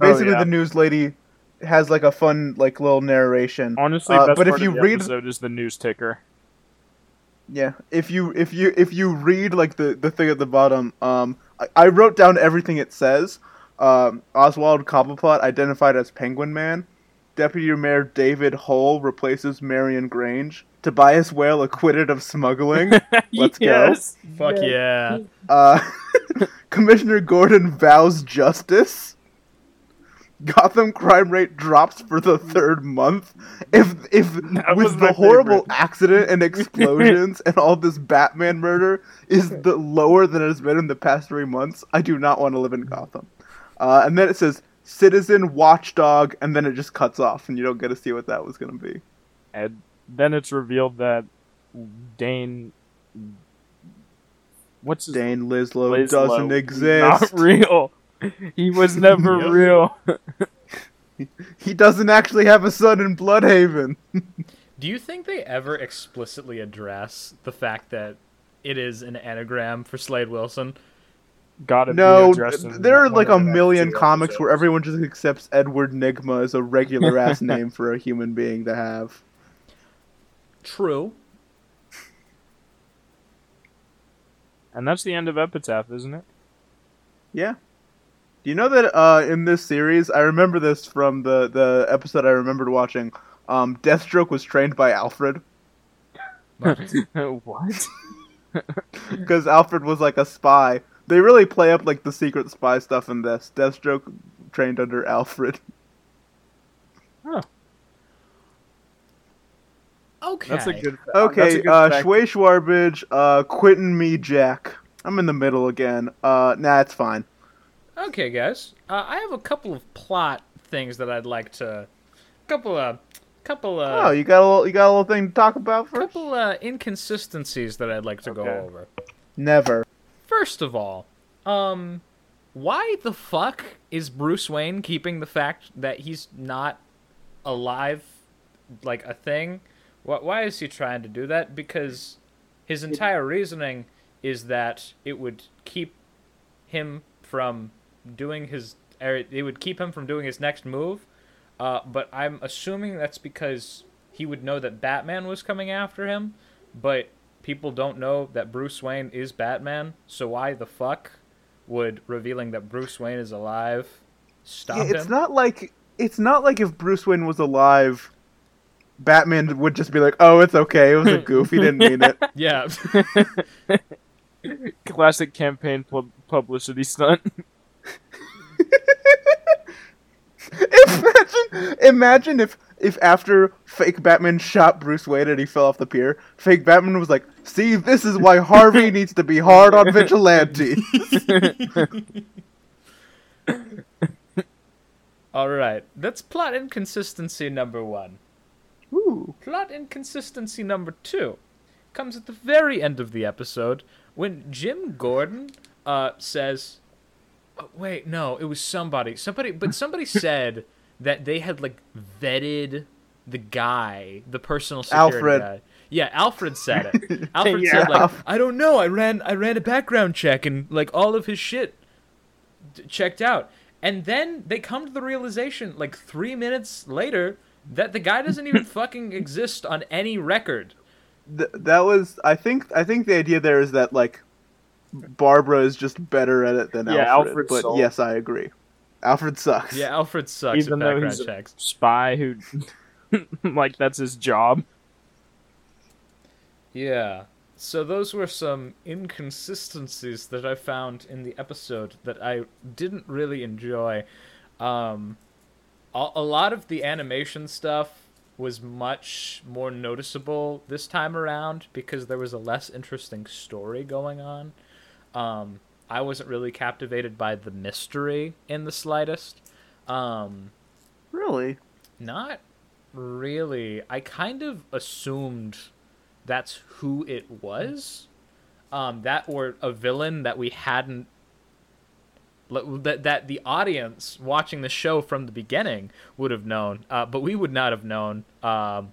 Oh, Basically, yeah. the news lady has like a fun like little narration. Honestly, Uh, best but if you of the read- episode is the news ticker. Yeah, if you if you if you read like the the thing at the bottom, um, I, I wrote down everything it says. Um, Oswald Cobblepot identified as Penguin Man. Deputy Mayor David Hull replaces Marion Grange. Tobias Whale acquitted of smuggling. Let's go. yes. Fuck yeah. Uh, Commissioner Gordon vows justice. Gotham crime rate drops for the third month. If if That with the horrible favorite. accident and explosions and all this Batman murder is the lower than it has been in the past three months, I do not want to live in Gotham. Uh, and then it says citizen watchdog, and then it just cuts off, and you don't get to see what that was going to be. And then it's revealed that Dane. What's his Dane Lislo, doesn't exist. Not real. He was never Yep. real. He doesn't actually have a son in Blüdhaven. Do you think they ever explicitly address the fact that it is an anagram for Slade Wilson? Gotta be No, addressed there are like a million next million two comics where everyone just accepts Edward Nygma as a regular ass name for a human being to have. True. And that's the end of Epitaph, isn't it? Yeah. Do you know that uh, in this series, I remember this from the, the episode I remembered watching. Um, Deathstroke was trained by Alfred what? because Alfred was like a spy. They really play up like the secret spy stuff in this. Deathstroke trained under Alfred. Okay. That's a good. that's a Okay, good uh, fact. Schway Shwarbage, uh, Quentin me Jack. I'm in the middle again. Uh, nah, it's fine. Okay, guys. Uh, I have a couple of plot things that I'd like to. Couple of. Couple of. Oh, you got a little, you got a little thing to talk about first? couple uh, inconsistencies that I'd like to go over. Never. First of all, um, why the fuck is Bruce Wayne keeping the fact that he's not alive like a thing? Wh- Why is he trying to do that? Because his entire reasoning is that it would keep him from doing his, or it would keep him from doing his next move. Uh, but I'm assuming that's because he would know that Batman was coming after him, but people don't know that Bruce Wayne is Batman. So why the fuck would revealing that Bruce Wayne is alive stop Yeah, it's him? not like it's not like if Bruce Wayne was alive, Batman would just be like, "Oh, it's okay. It was a goof. He didn't mean it." yeah. Classic campaign pub- publicity stunt. imagine, imagine if if after fake Batman shot Bruce Wayne and he fell off the pier, fake Batman was like, "See, this is why Harvey needs to be hard on vigilante." All right. That's plot inconsistency number one. Ooh. Plot inconsistency number two comes at the very end of the episode when Jim Gordon uh, says, oh, "Wait, no, it was somebody. Somebody, but somebody said that they had like vetted the guy, the personal security Alfred. guy. Yeah, Alfred said it. Alfred Yeah. said like, "I don't know. I ran, I ran a background check and like all of his shit d- checked out." And then they come to the realization, like three minutes later, That the guy doesn't even fucking exist on any record. Th- that was I think I think the idea there is that like Barbara is just better at it than Yeah, Alfred. Alfred but sucks. yes, I agree. Alfred sucks. Yeah, Alfred sucks Even at though background he's a spy who, like, that's his job. Yeah. So those were some inconsistencies that I found in the episode that I didn't really enjoy. Um, a, a lot of the animation stuff was much more noticeable this time around because there was a less interesting story going on. Um, I wasn't really captivated by the mystery in the slightest. Um, Really? not really. I kind of assumed that's who it was. Um, that or a villain that we hadn't that that the audience watching the show from the beginning would have known, uh, but we would not have known. Um,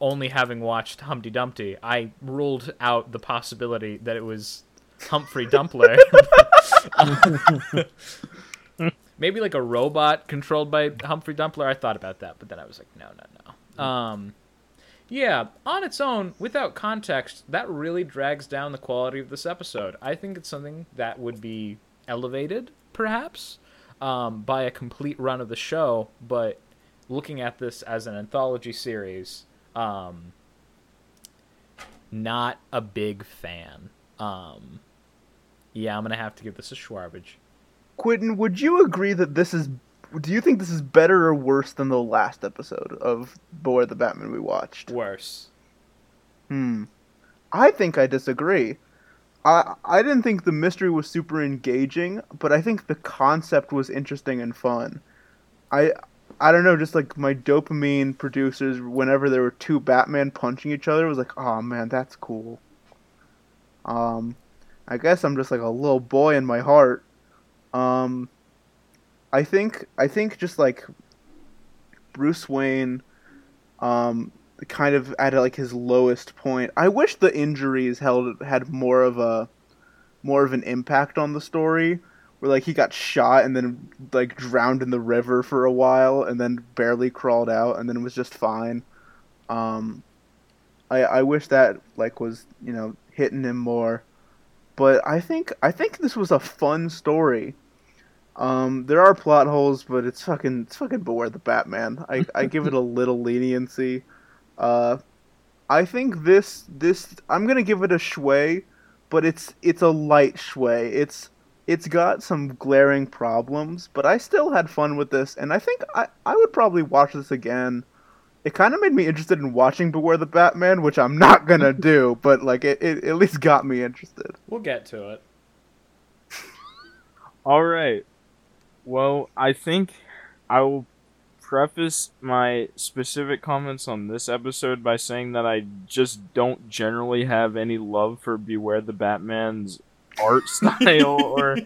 only having watched Humpty Dumpty, I ruled out the possibility that it was Humphrey Dumpler. Maybe like a robot controlled by Humphrey Dumpler. I thought about that, but then I was like, no, no, no. Um, yeah, on its own, without context, that really drags down the quality of this episode. I think it's something that would be elevated, perhaps, um, by a complete run of the show. But looking at this as an anthology series, um, not a big fan. Um, yeah, I'm gonna have to give this a Shwarbage. Quentin, would you agree that this is? Do you think this is better or worse than the last episode of Beware the Batman we watched? Worse. Hmm. I think I disagree. I I didn't think the mystery was super engaging, but I think the concept was interesting and fun. I I don't know, just like my dopamine producers, whenever there were two Batman punching each other, was like, oh man, that's cool. Um, I guess I'm just like a little boy in my heart. Um, I think I think just like Bruce Wayne, um, kind of at like his lowest point. I wish the injuries held had more of a more of an impact on the story. Where like he got shot and then like drowned in the river for a while and then barely crawled out and then was just fine. Um, I I wish that like was you know hitting him more, but I think I think this was a fun story. Um, there are plot holes, but it's fucking it's fucking beware the Batman. I I give it a little leniency. Uh, I think this this I'm gonna give it a schway, but it's it's a light schway. It's it's got some glaring problems, but I still had fun with this, and I think I I would probably watch this again. It kind of made me interested in watching Beware the Batman, which I'm not gonna do, but like it, it at least got me interested. We'll get to it. All right. Well, I think I will preface my specific comments on this episode by saying that I just don't generally have any love for Beware the Batman's art style or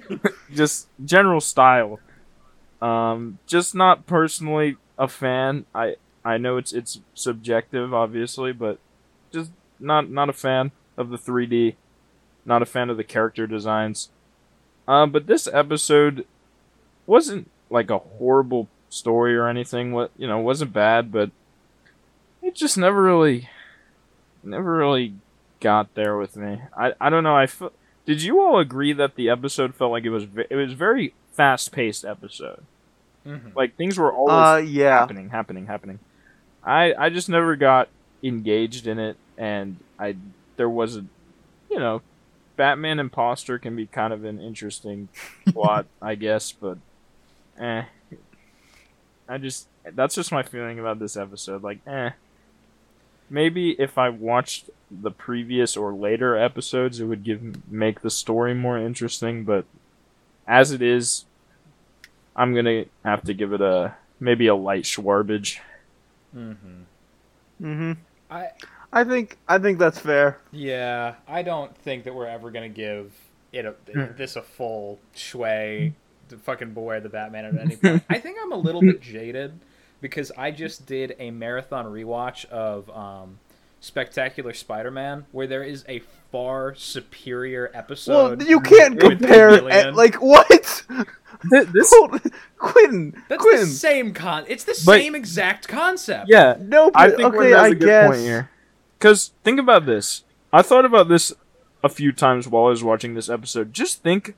just general style. Um, just not personally a fan. I I know it's it's subjective, obviously, but just not not a fan of the 3D. Not a fan of the character designs. Uh, but this episode wasn't like a horrible story or anything. What you know wasn't bad, but it just never really, never really got there with me. I I don't know. I fe- did you all agree that the episode felt like it was ve- it was very fast paced episode. Mm-hmm. Like things were always Uh, yeah. happening, happening, happening. I I just never got engaged in it, and I there was a, you know, Batman imposter can be kind of an interesting plot, I guess, but, eh. I just that's just my feeling about this episode. Like, eh. Maybe if I watched the previous or later episodes, it would give make the story more interesting. But as it is, I'm gonna have to give it a maybe a light Shwarbage. Mm-hmm. Mm-hmm. I I think I think that's fair. yeah, I don't think that we're ever gonna give it a this a full schway to fucking beware the Batman at any point. I think I'm a little bit jaded because I just did a marathon rewatch of um, Spectacular Spider-Man, where there is a far superior episode. Well, you can't compare Like what? Th- this, Hold- Quentin, That's Quentin. the same con. It's the But- same exact concept. yeah, No, I think okay, Quentin has I a good guess. point here. Because think about this. I thought about this a few times while I was watching this episode. Just think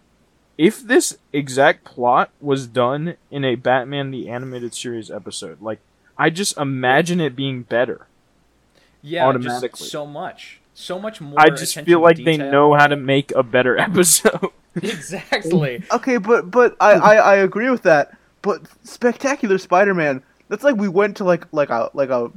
if this exact plot was done in a Batman the Animated Series episode. Like, I just imagine it being better. yeah, automatically. just so much, so much more. I just feel like they know how to make a better episode. exactly. Okay, but but I, I I agree with that. But Spectacular Spider-Man, that's like we went to like like a like a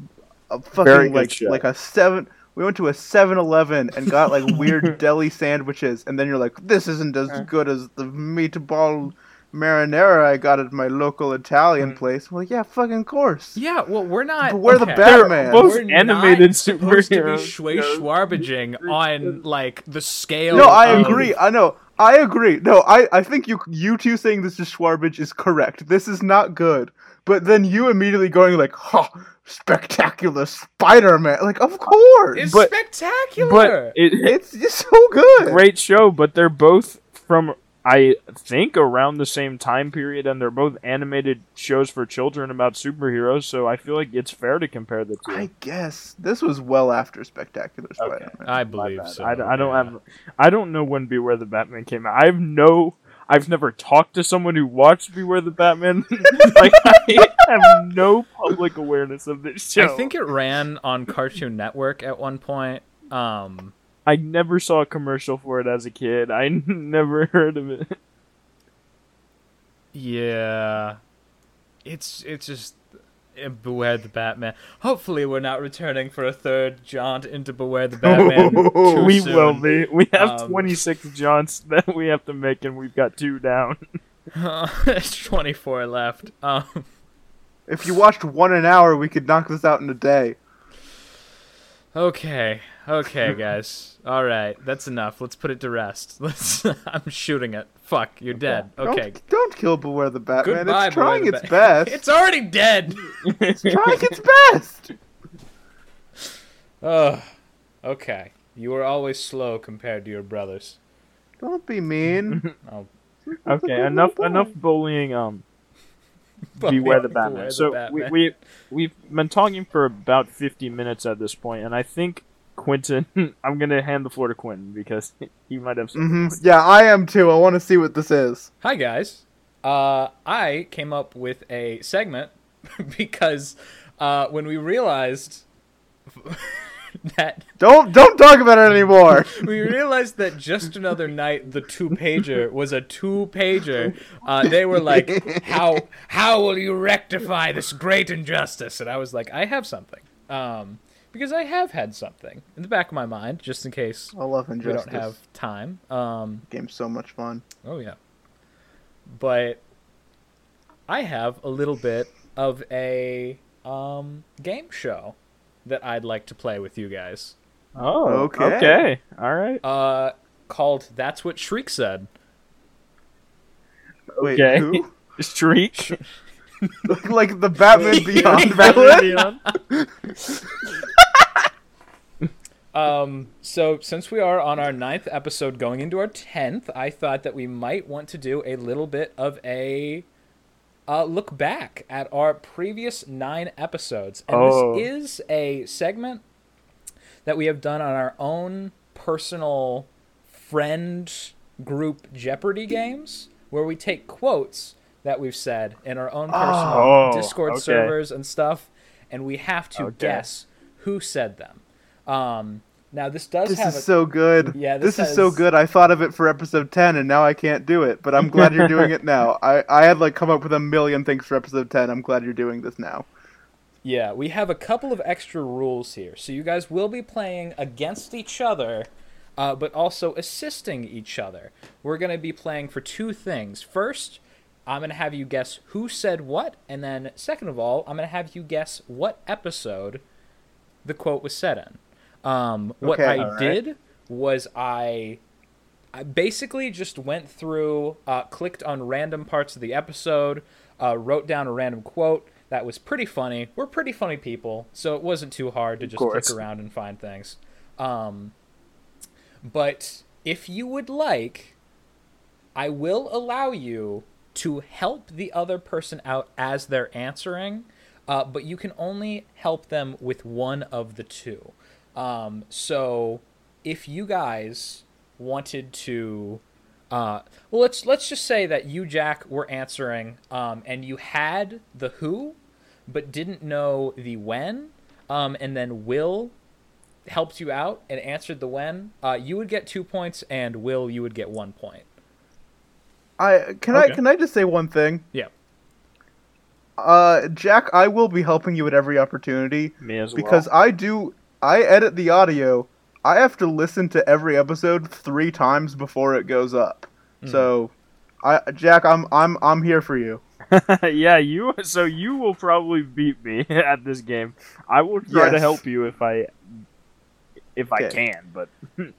a fucking good like show. like a seven. We went to a 7-Eleven and got like weird deli sandwiches, and then you're like, "This isn't as Uh. good as the meatball marinara I got at my local Italian Mm. place." Well, yeah, fucking course. Yeah, well, we're not. But we're the okay. Batman. They're both We're animated not supposed to be superheroes. schwa- shwarbaging on like the scale. No, I of- agree. I know. I agree. No, I, I think you you two saying this is Shwarbage is correct. This is not good. But then you immediately going like, "Ha, spectacular Spider-Man!" Like, of course, It's But- spectacular. but it, it's just so good. great show, but they're both from I think around the same time period, and they're both animated shows for children about superheroes. So I feel like it's fair to compare the two. I guess this was well after Spectacular Okay. Spider-Man. I believe so. I, I don't yeah. have. I don't know when Beware the Batman came out. I have no. I've never talked to someone who watched Beware the Batman. like I have no public awareness of this show. I think it ran on Cartoon Network at one point. Um, I never saw a commercial for it as a kid. I never heard of it. yeah, it's it's just Beware the Batman. Hopefully, we're not returning for a third jaunt into Beware the Batman. too we soon. will be. We have Um, 26 jaunts that we have to make, and we've got two down. There's 24 left. Um, If you watched one an hour, we could knock this out in a day. okay, okay, guys. All right, that's enough. Let's put it to rest. Let's. I'm shooting it. Fuck, you're dead. Okay. Don't, don't kill Beware the Batman. Goodbye, it's trying its the best. It's already dead. It's trying its best. Ugh. Okay. You were always slow compared to your brothers. Don't be mean. Oh, okay, enough enough bullying. Um, Beware the Batman. Beware the so Batman. we we we've been talking for about 50 minutes at this point, and I think Quentin. I'm gonna hand the floor to Quentin because he might have something. hmm Yeah, I am too. I want to see what this is. Hi guys. Uh, I came up with a segment because uh, when we realized that Don't don't talk about it anymore. we realized that just another night the two pager was a two pager uh, they were like how how will you rectify this great injustice and i was like i have something um, because i have had something in the back of my mind just in case I love we don't have time um, Game's so much fun. oh yeah but i have a little bit of a um, game show that i'd like to play with you guys Oh, Okay. Okay. All right. uh, called that's what shriek said Wait, Okay. who? Like the Batman Beyond Batman villain? Um, so since we are on our ninth episode going into our tenth, I thought that we might want to do a little bit of a uh, look back at our previous nine episodes. And Oh. this is a segment that we have done on our own personal friend group Jeopardy games, where we take quotes that we've said in our own personal Oh, Discord okay. servers and stuff, and we have to Okay. guess who said them. Um, now this does This have is a, so good. Yeah, this, this is so good. I thought of it for episode ten, and now I can't do it. But I'm glad you're doing it now. I I had like come up with a million things for episode ten. I'm glad you're doing this now. yeah, we have a couple of extra rules here. So you guys will be playing against each other, uh, but also assisting each other. We're gonna be playing for two things. First, I'm gonna have you guess who said what, and then second of all, I'm gonna have you guess what episode the quote was said in. Um, what Okay. I Alright. did was I I basically just went through, uh, clicked on random parts of the episode, uh, wrote down a random quote, that was pretty funny. We're pretty funny people, so it wasn't too hard to just click around and find things. Um, but if you would like, I will allow you to help the other person out as they're answering, uh, but you can only help them with one of the two. Um, so if you guys wanted to uh, well, let's let's just say that you, Jack, were answering, um, and you had the who, but didn't know the when, um, and then Will helped you out and answered the when. Uh, you would get two points, and Will, you would get one point. I can Okay. I can I just say one thing? Yeah. Uh, Jack, I will be helping you at every opportunity Me as because well. I do. I edit the audio. I have to listen to every episode three times before it goes up. Hmm. So, I Jack, I'm I'm I'm here for you. yeah, you. So you will probably beat me at this game. I will try to help you if I, if I can. But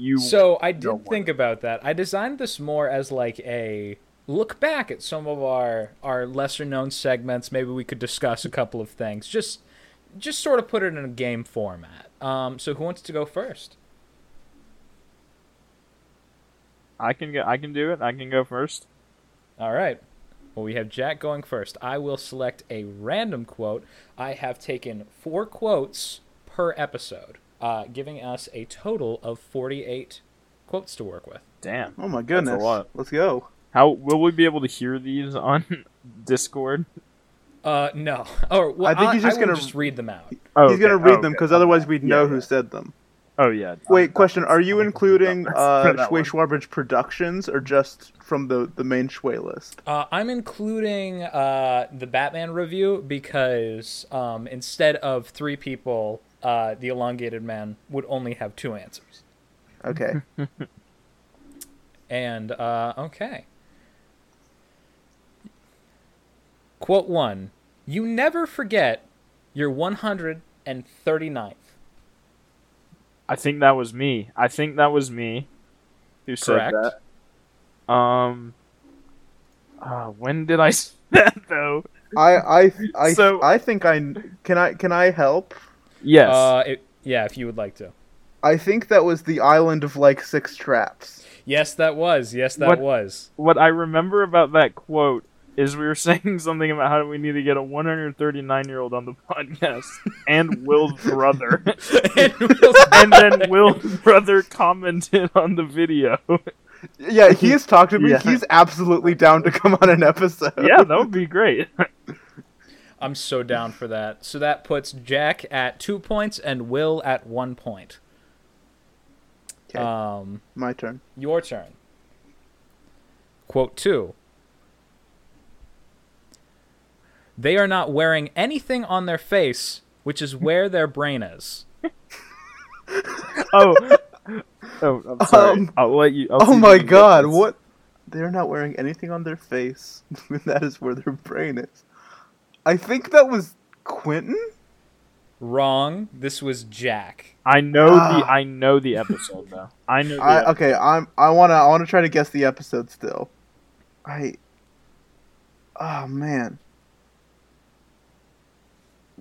you. So I did think about that. I designed this more as like a look back at some of our our lesser known segments. Maybe we could discuss a couple of things. Just just sort of put it in a game format. Um, so who wants to go first? I can go. I can do it. I can go first. All right. Well, we have Jack going first. I will select a random quote. I have taken four quotes per episode, uh, giving us a total of 48 quotes to work with. Damn. Oh my goodness. lot. Let's go. How will we be able to hear these on Discord? Uh, no. Or well, I think he's just will gonna- just read them out. Oh, He's gonna read Oh, them okay. because otherwise we'd know Yeah, who yeah. said them. Oh yeah. Wait, question: Are you including For uh, that Schway one. Schwarbridge Productions or just from the the main Schway list? Uh, I'm including uh, the Batman review because um, instead of three people, uh, the elongated man would only have two answers. Okay. And uh, okay. Quote one: You never forget your 139th. I think that was me. I think that was me who said that. Um. Uh, when did I say that though? I I I So- I think I can I can I help? Yes. Uh, it, yeah, if you would like to. I think that was the island of like six traps. Yes, that was. Yes, that What- was. what I remember about that quote is we were saying something about how we need to get a 139 year old on the podcast and Will's brother, and then Will's brother commented on the video. Yeah, he has talked to me. Yeah. He's absolutely down to come on an episode. yeah, that would be great. I'm so down for that. So that puts Jack at two points and Will at one point. 'Kay. Um, My turn. your turn. Quote two. They are not wearing anything on their face, which is where their brain is. oh, oh, I'm sorry. Um, I'll let you. I'll Oh my you god, what? They're not wearing anything on their face. that is where their brain is. I think that was Quentin? Wrong. This was Jack. I know Ah. the. I know the episode though. I know. The I, episode. okay, I'm I wanna I wanna try to guess the episode still. I Oh man.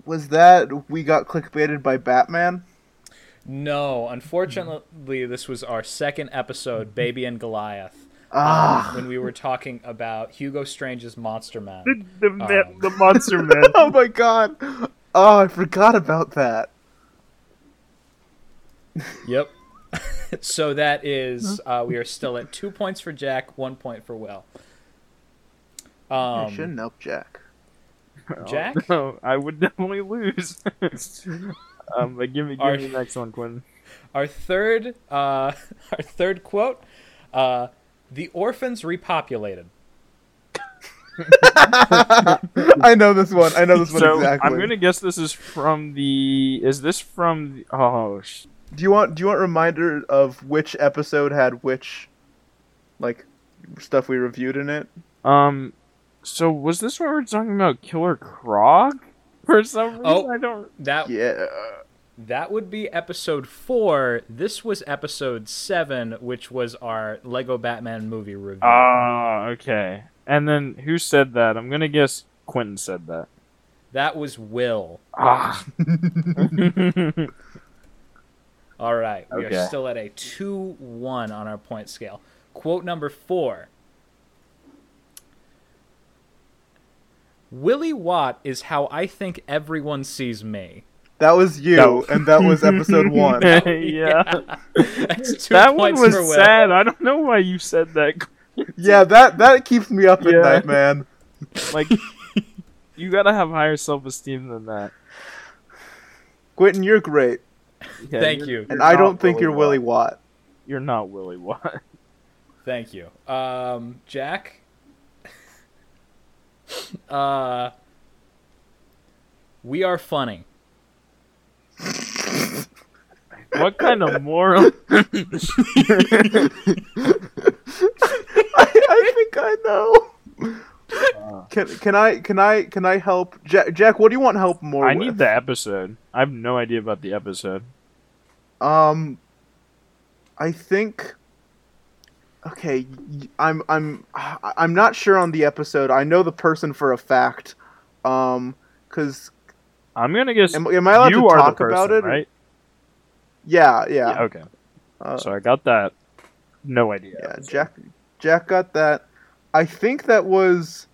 Was that we got clickbaited by Batman? No, unfortunately, this was our second episode, Baby and Goliath, Ah. when we were talking about Hugo Strange's Monster Man. The, the, Um. the monster man. oh my god. Oh, I forgot about that. Yep. so that is uh, we are still at two points for Jack, one point for Will. I Um, shouldn't help Jack. Jack? Oh, no, I would definitely lose. um, but give me, give Are- me the next one, Quinn. our third, uh, our third quote: uh, "The orphans repopulated." I know this one. I know this one So exactly. I'm gonna guess this is from the. Is this from? The, oh, sh- Do you want do you want a reminder of which episode had which like stuff we reviewed in it? um. So was this where we were talking about Killer Croc? For some reason, Oh. I don't. That Yeah. That would be episode four. This was episode seven, which was our Lego Batman movie review. Ah, okay. And then who said that? I'm gonna guess Quentin said that. That was Will. Ah. All right, we Okay. are still at a 2 1 on our point scale. Quote number four Willie Watt is how I think everyone sees me. That was you, No. and that was episode one. yeah. That's two That one was for Will. sad. I don't know why you said that. yeah, that that keeps me up at Yeah. night, man. Like, you gotta have higher self esteem than that. Quentin, you're great, Yeah, Thank you're- you. and you're I don't think you're Willie Watt. Watt. You're not Willie Watt. Thank you. Um, Jack? uh, we are funny. What kind of moral? I, I think I know. Can can I can I can I help Jack? Jack, what do you want help more I with? need the episode. I have no idea about the episode. Um, I think. Okay, I'm I'm I'm not sure on the episode. I know the person for a fact. Um, because I'm gonna guess am, am I allowed you to talk person, about it? right? Yeah, yeah. Okay. Uh, So I got that. No idea. Yeah, Jack Jack got that. I think that was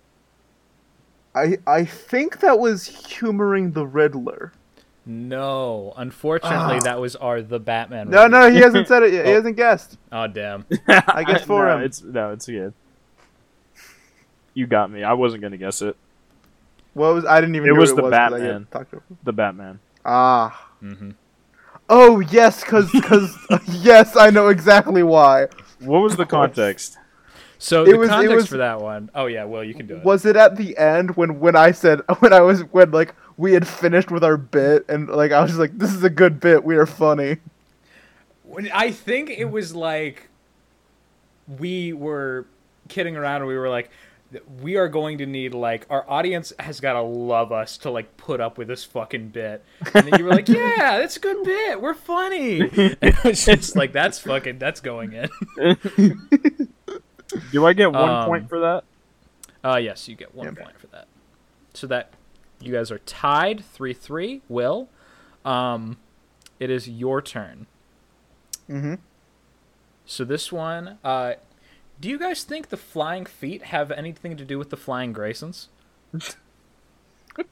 I I think that was humoring the Riddler. No, unfortunately, Ah. that was our the Batman. No, review. no, he hasn't said it yet. He Oh. hasn't guessed. Oh damn. I guess for no, him. It's no, it's good. You got me. I wasn't gonna guess it. What was I didn't even It know was what the it was 'cause I Batman. had talked to. The Batman. Ah. hmm Oh yes, cause cause yes, I know exactly why. What was the context? So It the was- it context was- for that one. Oh yeah, well you can do it. Was it at the end when when I said when I was when like we had finished with our bit and like I was just like this is a good bit we are funny. When- I think it was like we were kidding around and we were like we are going to need like our audience has got to love us to like put up with this fucking bit. And then you were like yeah that's a good bit. We're funny. And it just like that's fucking that's going in. Do I get one Um, point for that? uh yes you get one point for that. So that you guys are tied 3-3 will um it is your turn. Mm-hmm. So this one, uh, do you guys think the flying feet have anything to do with the flying Graysons?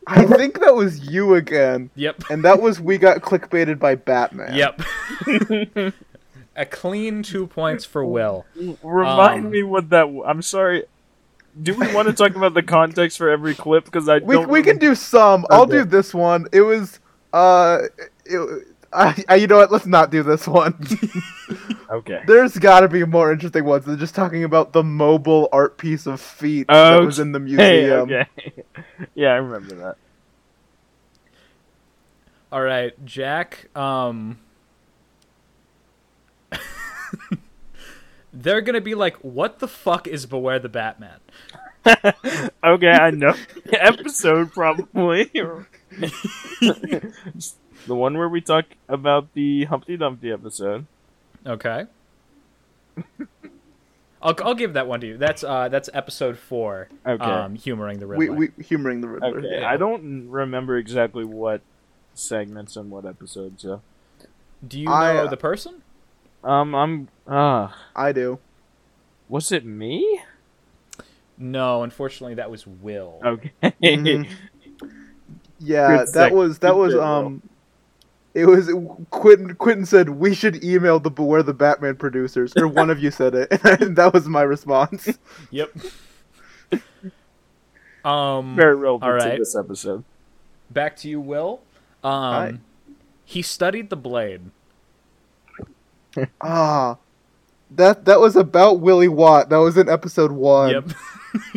I think that was you again, Yep. and that was we got clickbaited by Batman. Yep. A clean two points for Will. Remind um, me what that. w- I'm sorry. Do we want to talk about the context for every clip? Because I We don't. we can do some. I'll do this one. It was uh, it, I, I you know what? Let's not do this one. Okay. There's got to be more interesting ones than just talking about the mobile art piece of feet that was in the Hey, museum. okay. yeah, I remember that. All right, Jack. Um, they're gonna be like, "What the fuck is Beware the Batman?" okay, I know episode probably. The one where we talk about the Humpty Dumpty episode. Okay. I'll, I'll give that one to you. That's uh that's episode four. Okay. Um, humoring the We, Riddler. we humoring the Riddler. Okay, Yeah. I don't remember exactly what segments and what episodes. So, Do you I, know uh, the person? um, I'm ah, I do. was it me? No, unfortunately, that was Will. Okay. Mhm. Yeah, Good that sec- was that was bit, um. It was Quentin. Quentin said we should email the Beware the Batman producers, or one of you said it, and that was my response. Yep. um, Very relevant All right. to this episode. back to you, Will. Um, Hi. he studied the blade. Ah, that that was about Willie Watt. That was in episode one. Yep.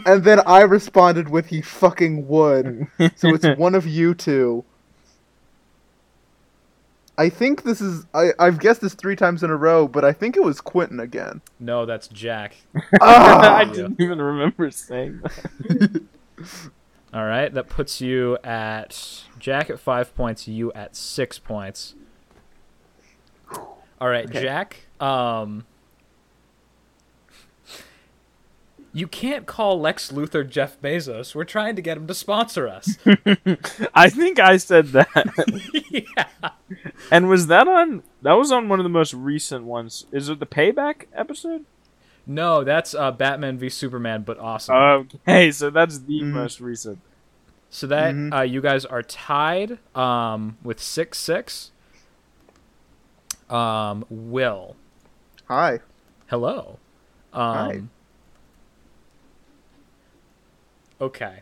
And then I responded with he fucking would. So it's one of you two. I think this is I, I've guessed this three times in a row, but I think it was Quentin again. no, that's Jack. Ah! I didn't even remember saying that. All right, that puts you at Jack at five points. You at six points. All right, Okay. Jack. Um, You can't call Lex Luthor Jeff Bezos. We're trying to get him to sponsor us. I think I said that. yeah. and was that on? That was on one of the most recent ones. Is it the Payback episode? No, that's uh, Batman v Superman, but awesome. Okay, so that's the Mhm. most recent. so that Mhm. uh, you guys are tied um, with six six. Um, Will, Hi. hello. Um, Hi. Okay.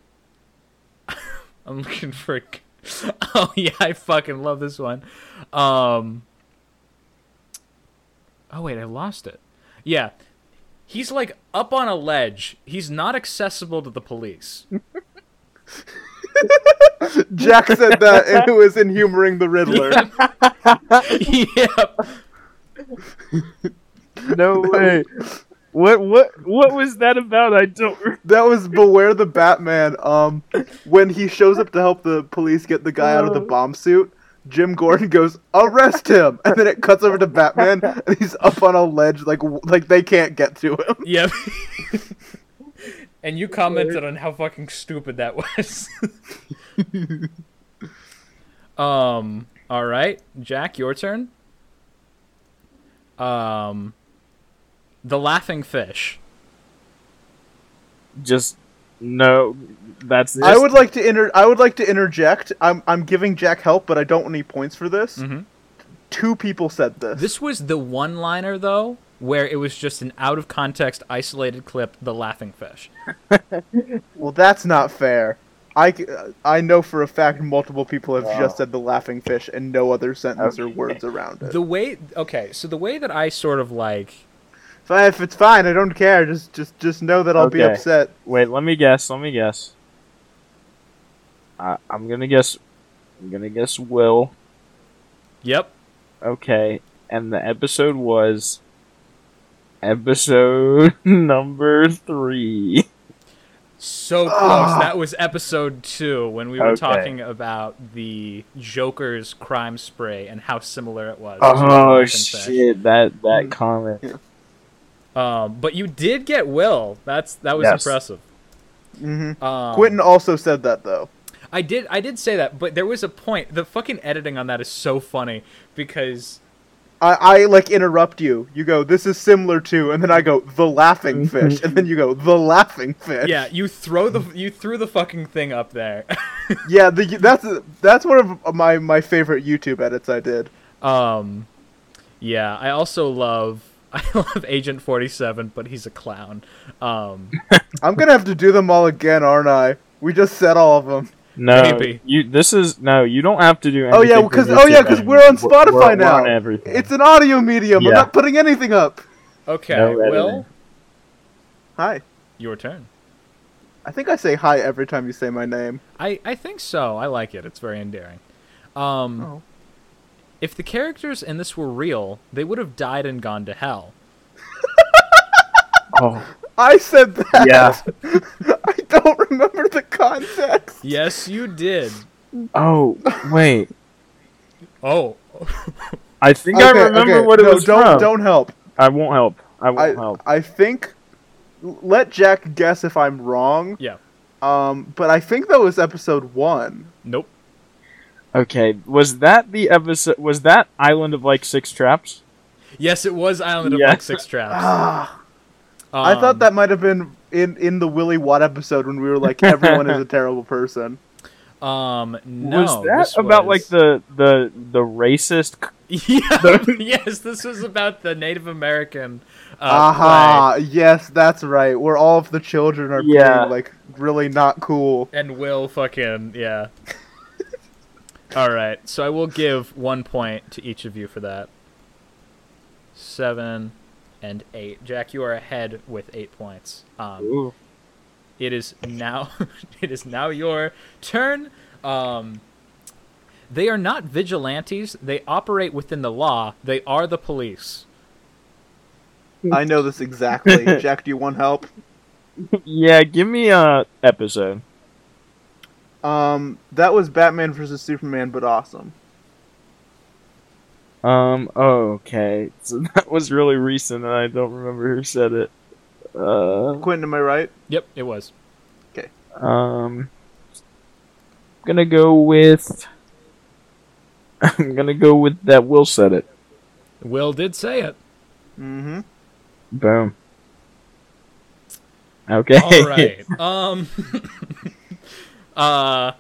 I'm looking for. Oh yeah, I fucking love this one. Um. Oh wait, I lost it. Yeah, he's like up on a ledge. He's not accessible to the police. Jack said that, and it was in humoring the Riddler. yep. No way. What what what was that about? I don't. re- That was Beware the Batman. Um, when he shows up to help the police get the guy out of the bomb suit, Jim Gordon goes, "Arrest him!" And then it cuts over to Batman, and he's up on a ledge, like like they can't get to him. Yep. and you commented on how fucking stupid that was. um. All right, Jack, your turn. Um. The laughing fish. Just no. That's I would like to inter- I would like to interject. I'm I'm giving Jack help, but I don't want any points for this. Mhm. Two people said this. This was the one-liner though, where it was just an out of context, isolated clip. The laughing fish. Well, that's not fair. I, I know for a fact multiple people have Wow. just said the laughing fish and no other sentence or words around it. The way. Okay, so the way that I sort of like. If, I- if it's fine, I don't care. Just just just know that I'll be upset. Wait, let me guess. Let me guess. I, I'm gonna guess. I'm gonna guess Will. Yep. Okay, and the episode was episode number three. So close. Ah. That was episode two when we were Okay. talking about the Joker's crime spray and how similar it was. Oh shit! That that Mm. comment. Um, but you did get Will. That's that was Yes. impressive. hmm Um, Quentin also said that though. I did I did say that, but there was a point. The fucking editing on that is so funny because I, I like interrupt you. You go, this is similar to, and then I go, the laughing fish, and then you go, the laughing fish. yeah, you throw the you threw the fucking thing up there. yeah. The, that's that's one of my my favorite YouTube edits I did. um, yeah, I also love I love Agent Forty Seven, but he's a clown. Um, I'm gonna have to do them all again, aren't I? We just said all of them. No, Maybe. you. This is no. You don't have to do. Anything Oh yeah, anything because oh yeah, because we're on Spotify we're- we're now. on everything. It's an audio medium. I'm not putting anything up. okay, No editing. Will, Hi. your turn. I think I say hi every time you say my name. I, I think so. I like it. It's very endearing. Um, Oh. If the characters in this were real, they would have died and gone to hell. oh, I said that. Yeah. I don't remember the context. Yes, you did. oh, wait. Oh. I think I remember okay, what it no, was don't from. don't help. I won't help. I won't I help. I think let Jack guess if I'm wrong. Yeah. Um, but I think that was episode one. Nope. Okay, was that the episode? Was that Island of like Six Traps? Yes, it was Island of Yeah. Like Six Traps. Ah, I thought Um, that might have been in in the Willy Watt episode when we were like everyone is a terrible person. Um, no. was that about was- like the the the racist? Yeah. yes, this was about the Native American. Uh, Aha! Yes, that's right. Where all of the children are Yeah. being like really not cool. And Will fucking yeah. All right, so I will give one point to each of you for that. Seven and eight. Jack, you are ahead with eight points. Um, Ooh. it is now it is now your turn um they are not vigilantes they operate within the law they are the police I know this exactly. Jack, do you want help? Yeah, give me a episode. Um, that was Batman versus Superman, but awesome. Um. Oh, okay. So that was really recent, and I don't remember who said it. Uh, Quentin, am I right? Yep, it was. Okay. Um, gonna go with. I'm gonna go with that. Will said it. Will did say it. Mm-hmm. Boom. Okay. All right. um. Uh.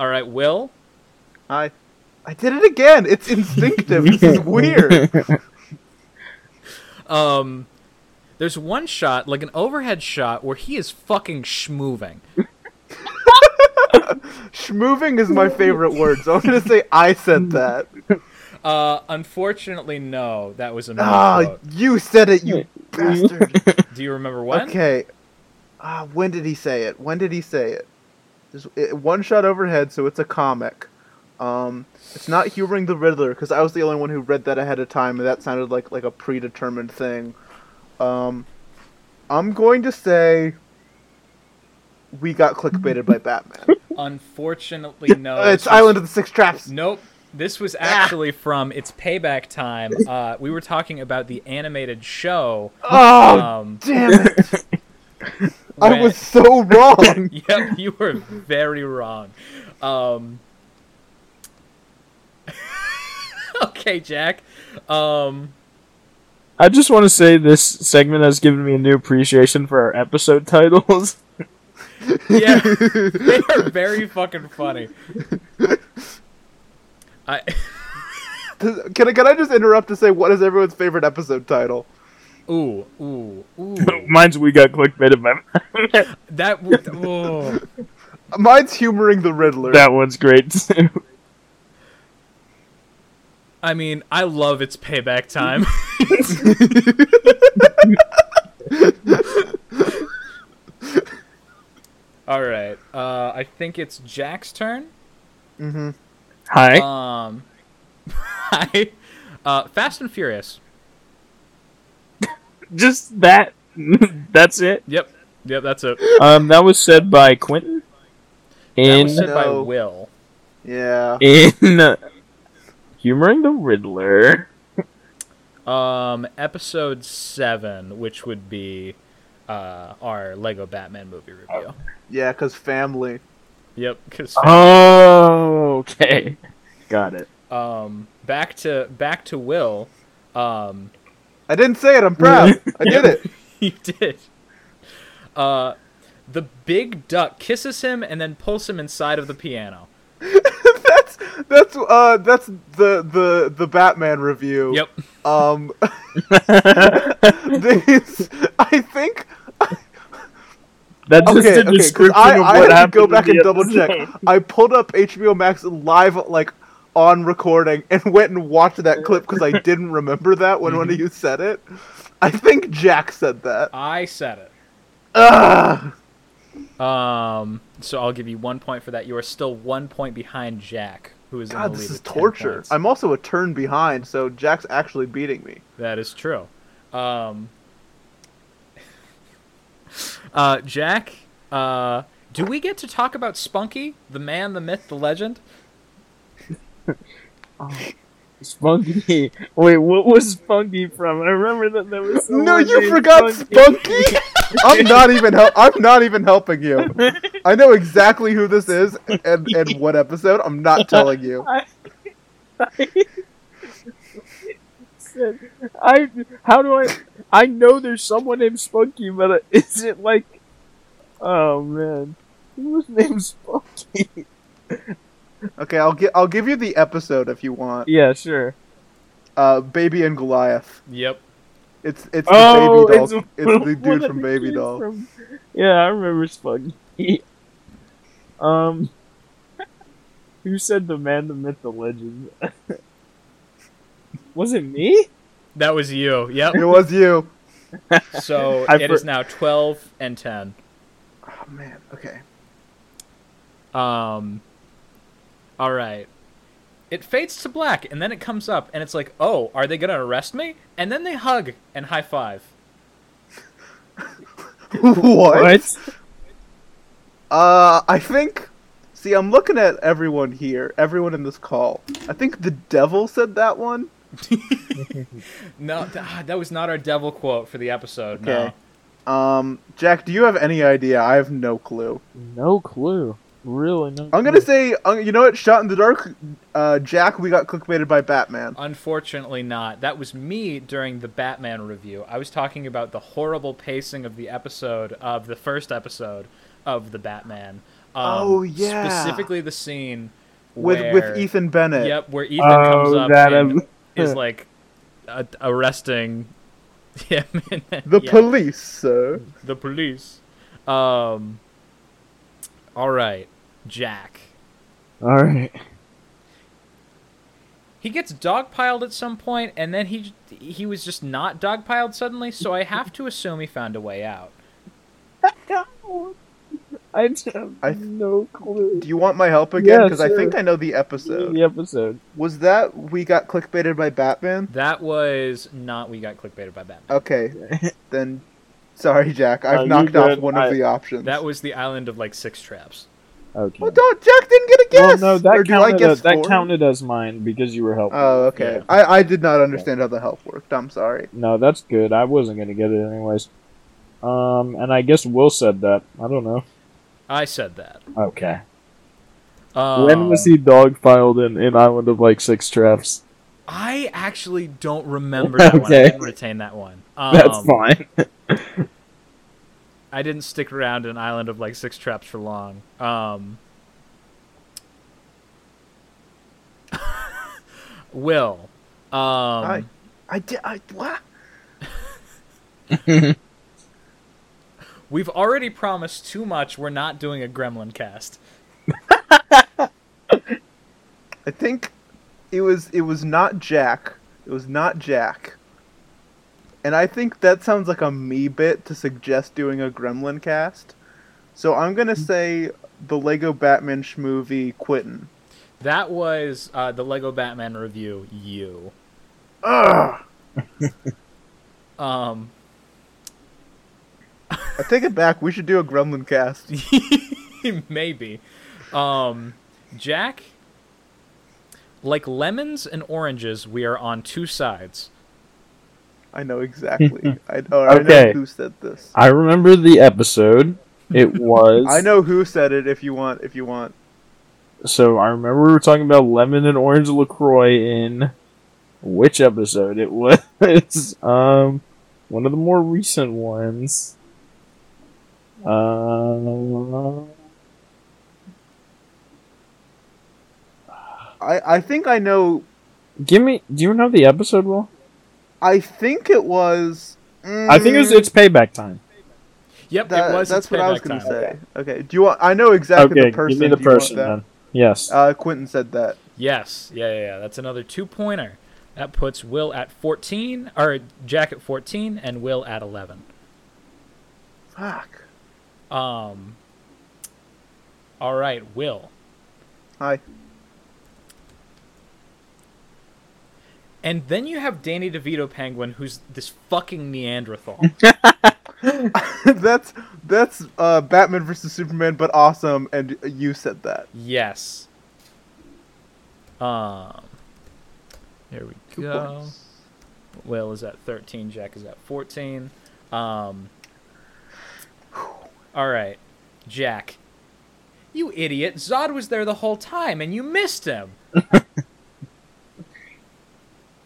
All right, Will. I, I did it again. It's instinctive. this is weird. Um. There's one shot, like an overhead shot, where he is fucking schmoving. Schmoving is my favorite word, so I'm gonna say I said that. Uh, unfortunately, no, that was a Ah, misquote. you said it, you bastard. Do you remember when? Okay. Ah, when did he say it? When did he say it? There's it, one shot overhead, so it's a comic. Um, it's not humoring the Riddler because I was the only one who read that ahead of time, and that sounded like like a predetermined thing. Um, I'm going to say we got clickbaited by Batman. Unfortunately, no. It's Island of the Six Traps. Nope. This was actually from It's Payback Time. Uh, we were talking about the animated show. Oh, Um, damn it! I was so wrong. Yep, you were very wrong. Um, okay, Jack. Um, I just want to say this segment has given me a new appreciation for our episode titles. yeah, they are very fucking funny. I Can I, can I just interrupt to say what is everyone's favorite episode title? Ooh ooh ooh Mine's we got clickbaited by. that would oh. Mine's humoring the Riddler. that one's great too. I mean, I love its payback time. All right. Uh, I think it's Jack's turn. hmm Hi. Um, hi. Uh, Fast and Furious. Just that. That's it. Yep. Yep. That's it. Um, that was said by Quentin. That In was said by Will. Yeah. in uh, humoring the Riddler. Um, episode seven, which would be uh, our Lego Batman movie review. Yeah, because family. Yep. Cause Oh, okay, got it. um, back to back to Will. Um, I didn't say it. I'm proud. I did it. you did. Uh, the big duck kisses him and then pulls him inside of the piano. that's that's uh that's the the the Batman review. Yep. Um. this, I think. That's just Okay, a okay. 'cause description I, of I what had to go back and double check. I pulled up HBO Max live like on recording and went and watched that clip because I didn't remember that when one of you said it. I think Jack said that. I said it. Ugh. Um, so I'll give you one point for that. You are still one point behind Jack, who is in God, the this lead is with 10 torture. points. I'm also a turn behind, so Jack's actually beating me. That is true. Um, uh, Jack, uh, do we get to talk about Spunky, the man, the myth, the legend? Oh, Spunky. Wait, what was Spunky from? I remember that there was. No, you forgot Spunky. I'm not even hel- I'm not even helping you. I know exactly who this is and, and what episode. I'm not telling you. I how do I I know there's someone named Spunky, but is it like oh man, who was named Spunky? Okay, I'll gi- I'll give you the episode if you want. Yeah, sure. Uh, Baby and Goliath. Yep. It's it's the Oh, baby doll. it's, It's, the dude from the Baby Doll. from- Yeah, I remember Spunky. um, who said the man, the myth, the legend? was it me? That was you. Yep. It was you. So I it for- is now 12 and 10. Oh man. Okay. Um, all right. It fades to black, and then it comes up, and it's like, oh, are they gonna arrest me? And then they hug and high five. what? Uh, I think. See, I'm looking at everyone here, everyone in this call. I think the devil said that one. No, th- ah, that was not our devil quote for the episode. Okay. Um, Jack, do you have any idea? I have no clue. No clue. Really, no. I'm gonna say, uh, you know what? Shot in the dark. Uh, Jack, we got clickbaited by Batman. Unfortunately, not. That was me during the Batman review. I was talking about the horrible pacing of the episode of the first episode of the Batman. Um, Oh, yeah. specifically the scene with where, with Ethan Bennett. Yep, where Ethan comes Oh, up that and um, is like a- arresting him. The Yeah, police, sir. the police. Um. All right, Jack. All right. He gets dogpiled at some point, and then he he was just not dogpiled suddenly. So I have to assume he found a way out. I have I- no clue. Do you want my help again? Yeah, Because I think I know the episode. The episode. Was that we got clickbaited by Batman? That was not we got clickbaited by Batman. Okay, then. Sorry, Jack. I've uh, No, knocked off one I- of the options. That was the island of like six traps. Okay. Well, don't. Jack didn't get a guess. Well, no, that or counted. guess As, that four? counted as mine because you were helping. Oh, okay. Yeah. I, I did not understand how the help worked. I'm sorry. No, that's good. I wasn't gonna get it anyways. Um, and I guess Will said that. I don't know. I said that. Okay. Um, when was he dogpiled in, in Island of like Six Traps? I actually don't remember that one. I Okay. didn't retain that one. Um, That's fine. I didn't stick around in an Island of like Six Traps for long. Um, Will. Um, Hi. I did. I what? We've already promised too much. We're not doing a Gremlin cast. I think it was. It was not Jack. It was not Jack. And I think that sounds like a me bit to suggest doing a Gremlin cast. So I'm gonna say the Lego Batman schmovie Quentin. That was uh, the Lego Batman review. You. Ugh. Um, I take it back. We should do a Gremlin cast. maybe. Um, Jack. Like lemons and oranges, we are on two sides. I know exactly. I know. I know who said this. I remember the episode. It was. I know who said it. If you want, if you want. So I remember we were talking about lemon and orange Lacroix in which episode? It was um one of the more recent ones. Uh, I I think I know. give me. Do you know the episode? Will I think it was. I think it was. mm, It's payback time. Yep, that- it was. That's what I was gonna say. Okay. Do you want? I know exactly okay, the person. give me the Do you want person that? then. Yes. Uh, Quentin said that. Yes, yeah, yeah, yeah. That's another two pointer. That puts Will at 14, or Jack at 14, and Will at 11. Fuck. Um. All right, Will. Hi. And then you have Danny DeVito Penguin, who's this fucking Neanderthal. that's that's uh, Batman versus Superman, but awesome. And you said that. yes. Um. Here we Two go. points. Will is at 13. Jack is at 14. Um. All right, Jack. You idiot! Zod was there the whole time, and you missed him.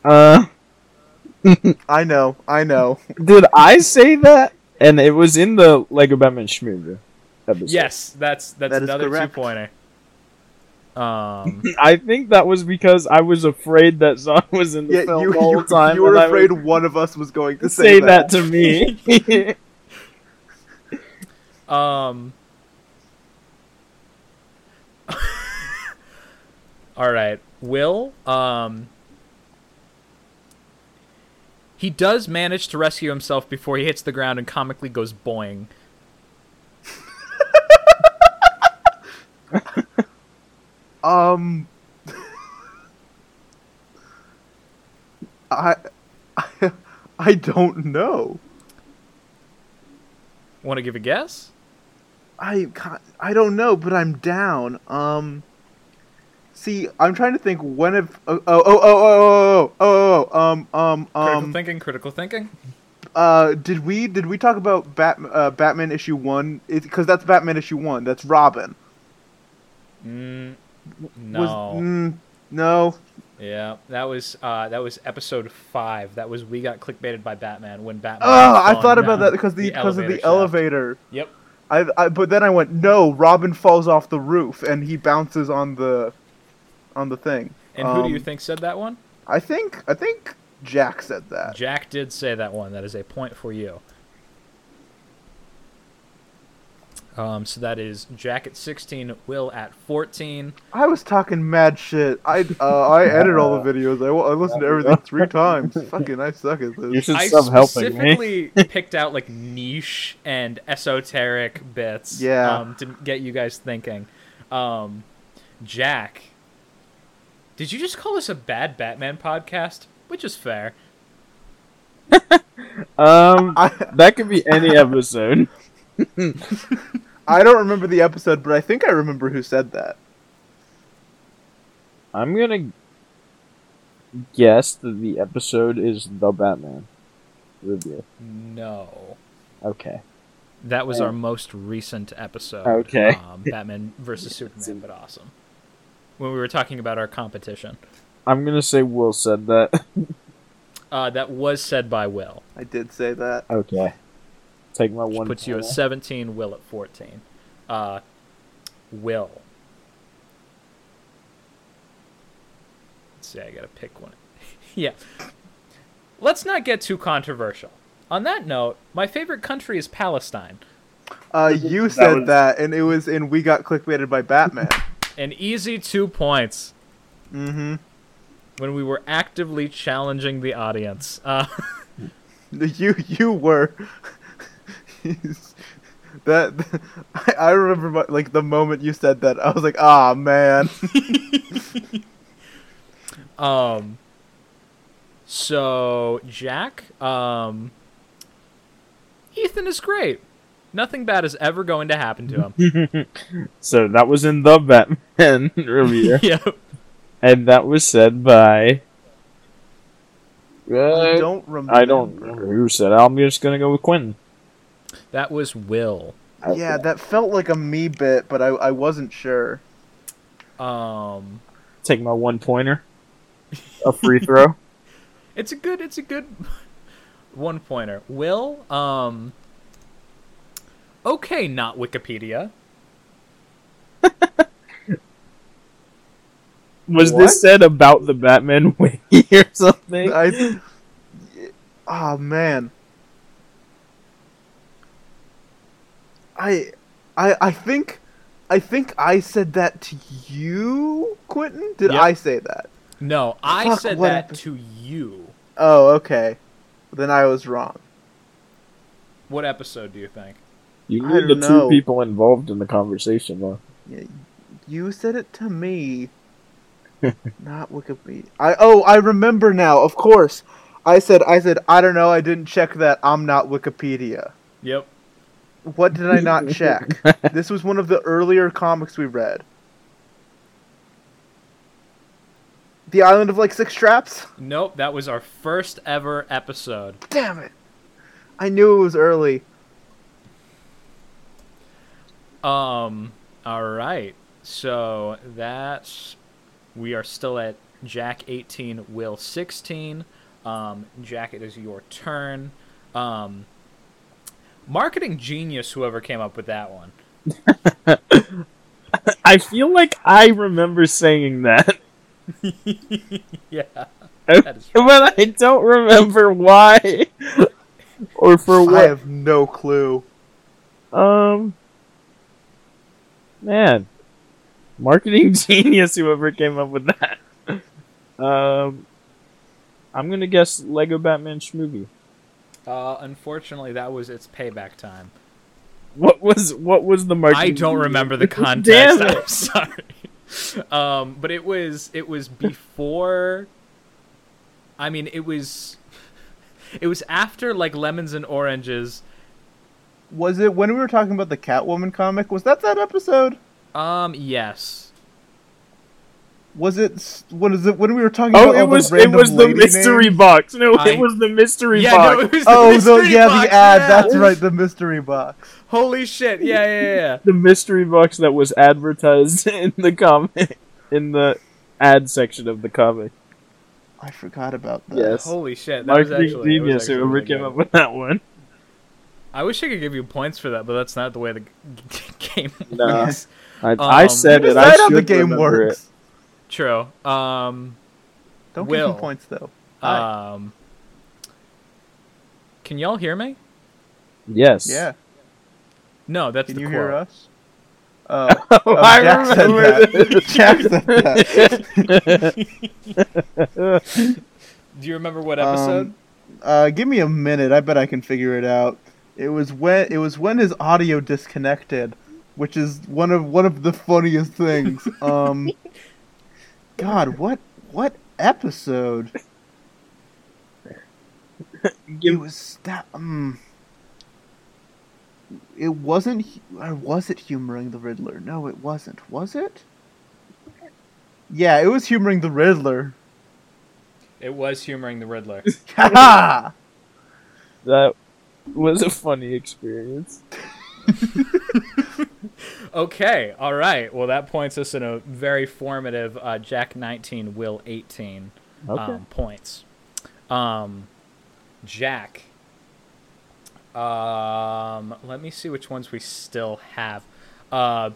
Uh, I know. I know. did I say that? And it was in the Lego Batman Schmoozer episode. Yes, that's that's That is another two correct. pointer. Um. I think that was because I was afraid that Zod was in the Yeah, film you the whole you, time. you were afraid was one of us was going to say, say, that. to me. Um. All right, Will. Um. He does manage to rescue himself before he hits the ground and comically goes boing. Um. I, I I don't know. Want to give a guess? I I don't know, but I'm down. Um. See, I'm trying to think when if oh oh oh oh oh oh, oh um um um critical thinking critical thinking. Uh, did we did we talk about Bat, uh, Batman issue one? Because that's Batman issue one. That's Robin. Mm, no. Was, mm, no. Yeah, that was uh, that was episode five. That was we got clickbaited by Batman when Batman. Oh, I thought about that because the, because of the shaft. elevator. Yep. I, I but then I went no. Robin falls off the roof and he bounces on the on the thing. And who do you Um, think said that one? I think I think Jack said that. Jack did say that one. That is a point for you. Um, so that is Jack at 16, Will at 14. I was talking mad shit. I uh, I edit all the videos. I, I listened to everything three times. Fucking, I suck at this. You this. should I stop helping me. specifically picked out like niche and esoteric bits Yeah. um, to get you guys thinking. Um, Jack, did you just call this a bad Batman podcast? Which is fair. Um, that could be any episode. I don't remember the episode, but I think I remember who said that. I'm gonna guess that the episode is the Batman review. No. Okay. That was Oh. our most recent episode. Okay. Um, Batman versus Superman, but awesome. When we were talking about our competition. I'm gonna say Will said that. Uh, that was said by Will. I did say that. okay. Take my Which one. puts you at 17, Will at 14. Uh, Will. Let's see, I gotta pick one. yeah. Let's not get too controversial. On that note, my favorite country is Palestine. Uh, you said was- that, and it was in We Got Clickbaited by Batman. An easy two points mm-hmm. when we were actively challenging the audience. Uh, You you were. that I, I remember my, like the moment you said that I was like ah man um, so, Jack, um, Ethan is great. Nothing bad is ever going to happen to him. so that was in the Batman review, yeah. and that was said by. I Uh, don't remember I don't remember who said it. I'm just gonna go with Quentin. That was Will. yeah that felt like a me bit but I I wasn't sure Um, Take my one pointer. A free throw. it's a good, it's a good one pointer. Will, um, okay, not Wikipedia. Was What? this said about the Batman wiki or something? I oh man I I I think I think I said that to you Quentin did Yep. I say that No, I Fuck, said that happened? to you. oh okay then I was wrong What episode do you think? You I knew the don't two people involved in the conversation, though. Yeah, you said it to me, not Wikipedia. I oh, I remember now. Of course, I said I said I don't know. I didn't check that. I'm not Wikipedia. Yep. What did I not check? this was one of the earlier comics we read. The Island of like Six Straps. Nope, that was our first ever episode. Damn it! I knew it was early. Um, all right. So that's we are still at Jack 18, Will 16. Um, Jack, it is your turn. Um, marketing genius, whoever came up with that one. I feel like I remember saying that, yeah, that is but I don't remember why or for what. I have no clue. Um, man, marketing genius, whoever came up with that. Um, I'm gonna guess Lego Batman Schmovie. Uh, unfortunately, that was its payback time. What was what was the marketing? I don't remember the context. I'm sorry. Um, but it was it was before. I mean, it was. It was after like lemons and oranges. Was it when we were talking about the Catwoman comic? Was that that episode? Um, yes. Was it? s- What is it? When we were talking Oh, about it was the it was the mystery names? box. No, I- it was the mystery Yeah, box. no, it was the Oh, the, mystery yeah, box, the ad. yeah. That's right, the mystery box. Holy shit! Yeah, yeah, yeah. the mystery box that was advertised in the comic in the ad section of the comic. I forgot about that. Yes. Holy shit! That was Marketing actually, that was genius, actually whoever really came good. up with that one. I wish I could give you points for that, but that's not the way the g- game Nah. works. I, Um, I said it. I how should the game remember works. True. Um, Don't give Will. him points though. Hi. um, can y'all hear me? Yes. yeah. No, that's Can the you quote. hear us? Oh, Oh, oh, I Jack said remember that. Jack said that. Do you remember what episode? Um, uh, give me a minute. I bet I can figure it out. It was when it was when his audio disconnected, which is one of one of the funniest things. Um, God, what what episode? It was that. Um, it wasn't. Or was it humoring the Riddler? No, it wasn't. Was it? Yeah, it was humoring the Riddler. it was humoring the Riddler. Ha that was a funny experience. okay, all right. Well, that points us in a very formative uh, Jack 19, Will 18 Okay. um, points. Um, Jack. Um, let me see which ones we still have. Uh,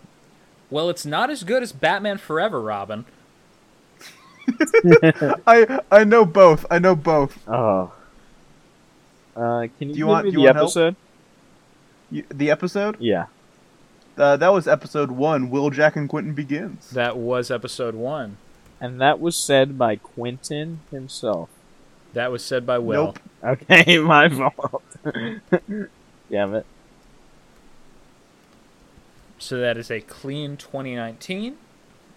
well, it's not as good as Batman Forever, Robin. I I know both. I know both. oh. Uh, can you, Do you give want- me do you the want episode? You, the episode? Yeah. Uh, that was episode one. Will Jack and Quentin begins. That was episode one. And that was said by Quentin himself. That was said by Will. Nope. Okay, my fault. Damn it. So that is a clean 2019,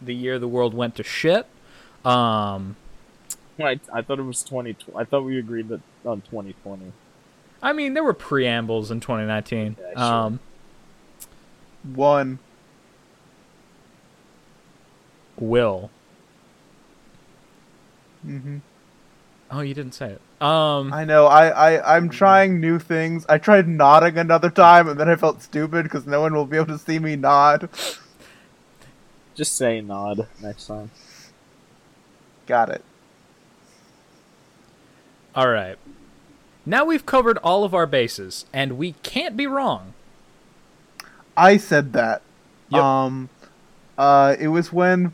the year the world went to shit. Um, I, I thought it was 2020. I thought we agreed that on 2020. I mean, there were preambles in 2019. Yeah, sure. Um, One. Will. Mm-hmm. Oh, you didn't say it. Um, I know. I, I I'm trying new things. I tried nodding another time, and then I felt stupid because no one will be able to see me nod. Just say nod next time. Got it. all right. Now we've covered all of our bases, and we can't be wrong. I said that. Yep. Um, uh, it was when.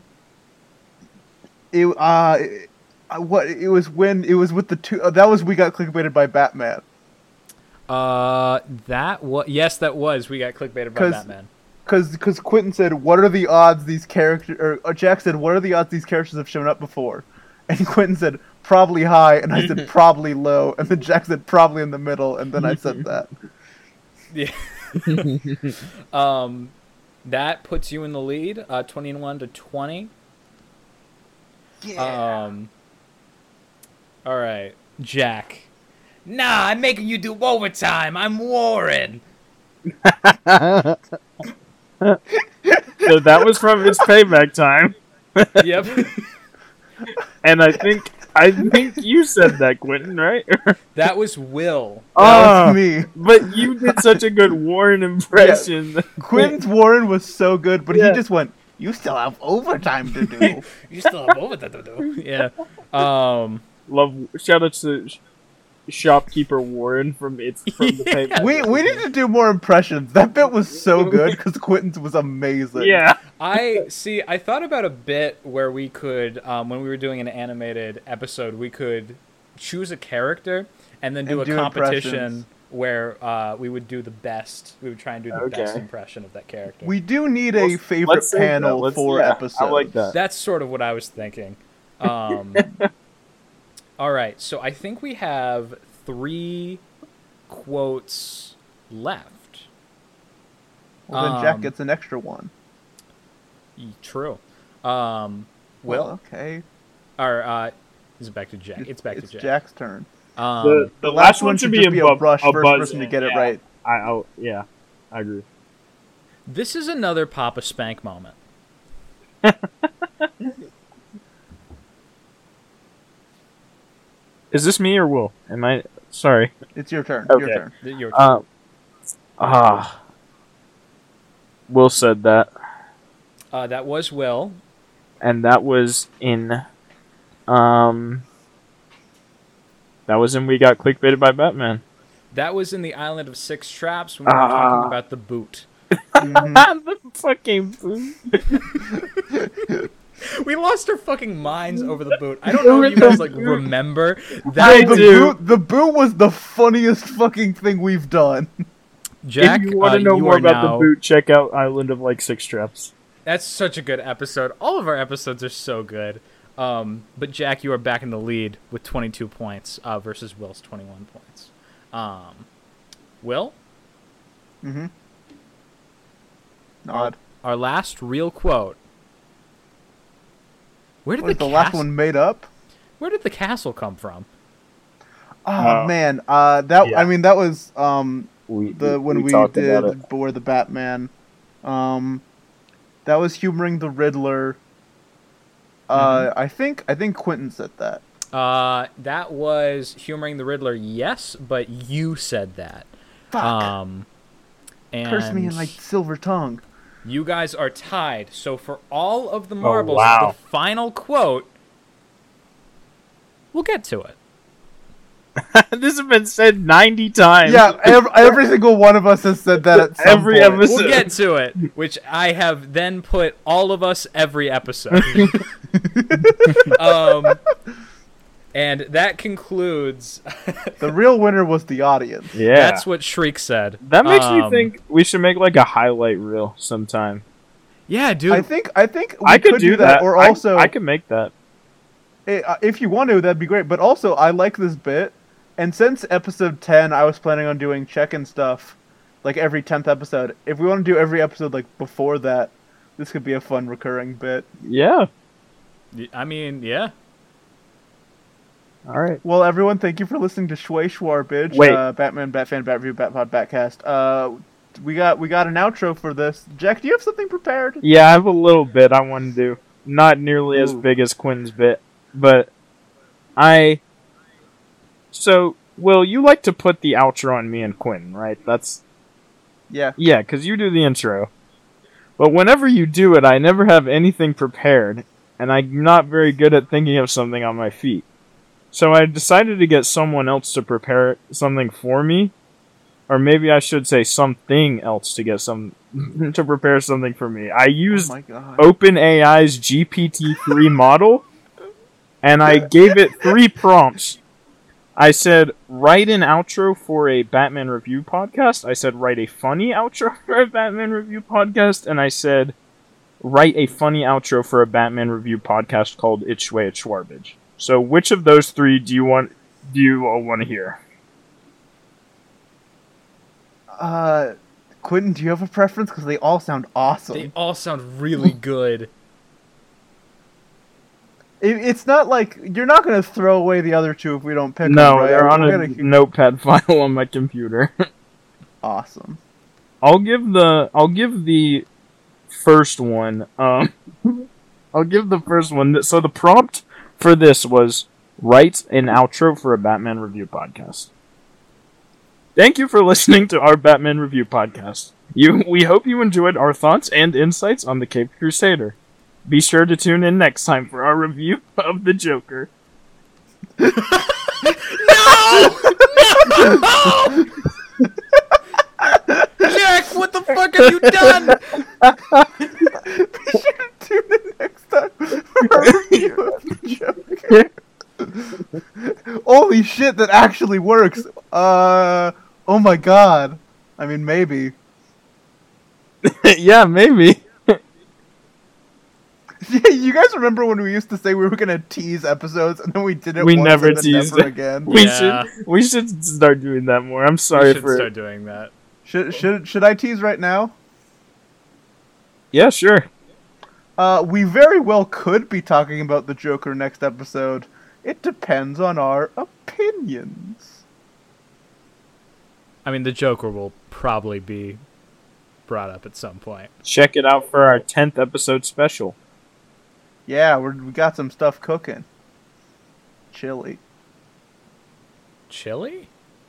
It uh, it- uh, what it was when it was with the two. Uh, that was we got clickbaited by Batman. Uh, that was yes, that was. We got clickbaited by Batman. Because because Quentin said, "What are the odds these characters?" Or uh, Jack said, "What are the odds these characters have shown up before?" And Quentin said, "Probably high," and I said, "Probably low," and then Jack said, "Probably in the middle," and then I said that. Yeah. Um, that puts you in the lead, uh, 21 to 20. Yeah. Um, all right, Jack. Nah, I'm making you do overtime. I'm Warren. So that was from his payback time. yep. And I think I think you said that, Quentin, right? that was Will. Oh, was me. but you did such a good Warren impression. Quentin's Warren was so good, but Yeah. he just went, "You still have overtime to do." You still have overtime to do. Yeah. Um. Love. Shout out to sh- shopkeeper Warren from it's from the payback. we we need to do more impressions. That bit was so good because Quentin's was amazing. Yeah. I see. I thought about a bit where we could, um, when we were doing an animated episode, we could choose a character and then do And a do competition where uh, we would do the best. We would try and do the Okay. best impression of that character. We do need a favorite let's save that. panel for yeah, episodes. I like that. That's sort of what I was thinking. Um, all right, so I think we have three quotes left. Well, then Jack Um, gets an extra one. True. Um, Well, Will, okay. or uh, is it back to Jack? It's back it's to Jack. Jack's turn. Um, The, the, last, one should be just a, be bu- a brush. a First buzz person to in, get it right. I, I yeah, I agree. This is another Papa Spank moment. Is this me or Will? Am I sorry? It's your turn. Okay. Your turn. Your Uh, ah. Will said that, uh, that was Will. and that was in, um, that was in We Got Clickbaited by Batman. That was in the Island of Six Traps when we were Ah. talking about the boot. Mhm. the fucking We lost our fucking minds over the boot. I don't know if you guys like remember I that. the do. boot, the boot was the funniest fucking thing we've done. Jack, if you want uh, to know more about now- the boot, check out Island of like Six Traps. That's such a good episode. All of our episodes are so good. Um, but Jack, you are back in the lead with 22 points uh, versus Will's 21 points. Um, Will, Mm-hmm. Nod. our last real quote. Where did Was the, the last one made up? Where did the castle come from? Oh Oh. man, uh, that Yeah. I mean that was um We the when we, talked did about for the Batman, um, that was humoring the Riddler. Uh, Mm-hmm. I think I think Quentin said that. Uh, that was humoring the Riddler. Yes, but you said that. Fuck. Um, and Curse me in my silver tongue. You guys are tied. So for all of the marbles, wow. the final quote. We'll get to it. this has been said ninety times. Yeah, every, every single one of us has said that at some Every point. episode. We'll get to it, which I have then put all of us every episode. um, and that concludes. The real winner was the audience. yeah. That's what Shriek said. that makes me Um, think we should make like a highlight reel sometime. Yeah, dude. I think I think we I could, do that. or I- also I, could make that. uh, if you want to, that'd be great. But also, I like this bit, and since episode ten, I was planning on doing check-in stuff, like every tenth episode. If we want to do every episode like before that, this could be a fun recurring bit. Yeah. I mean, yeah. All right. Well, everyone, thank you for listening to Schway Shwarbage, Wait. uh, Batman, Batfan, Batreview, Batpod, Batcast. Uh, we got we got an outro for this. Jack, do you have something prepared? Yeah, I have a little bit I want to do. Not nearly as big as Quinn's bit, but I. So, Will, you like to put the outro on me and Quinn, right? That's Yeah. yeah, because you do the intro. But whenever you do it, I never have anything prepared, and I'm not very good at thinking of something on my feet. So I decided to get someone else to prepare something for me, or maybe I should say something else to get some to prepare something for me. I Oh used god. OpenAI's GPT-3 model, and I gave it three prompts. I said, write an outro for a Batman review podcast. I said, write a funny outro for a Batman review podcast. And I said, write a funny outro for a Batman review podcast called It's Schway It's Shwarbage. So which of those three do you want, do you all want to hear? Uh, Quentin, do you have a preference? Because they all sound awesome. They all sound really good. It, it's not like you're not gonna throw away the other two if we don't pick No, them. right? they're on We're a gonna- notepad file on my computer. awesome. I'll give the I'll give the first one. Um, I'll give the first one. So the prompt for this was write an outro for a Batman review podcast. Thank you for listening to our Batman review podcast. You, we hope you enjoyed our thoughts and insights on the Cape Crusader. Be sure to tune in next time for our review of the Joker. Jack, what the fuck have you done? Be sure to tune in next time for our review of the Joker. Holy shit, that actually works. Uh, oh my god. I mean, maybe. yeah, maybe. Yeah, you guys remember when we used to say we were gonna tease episodes and then we did it We once never and then teased never it. again? We Yeah. should we should start doing that more. I'm sorry we sorry should for start doing that. Should should should I tease right now? Yeah, sure. Uh, we very well could be talking about the Joker next episode. It depends on our opinions. I mean, the Joker will probably be brought up at some point. Check it out for our 10th episode special. Yeah, we're, we got some stuff cooking. Chili. chili?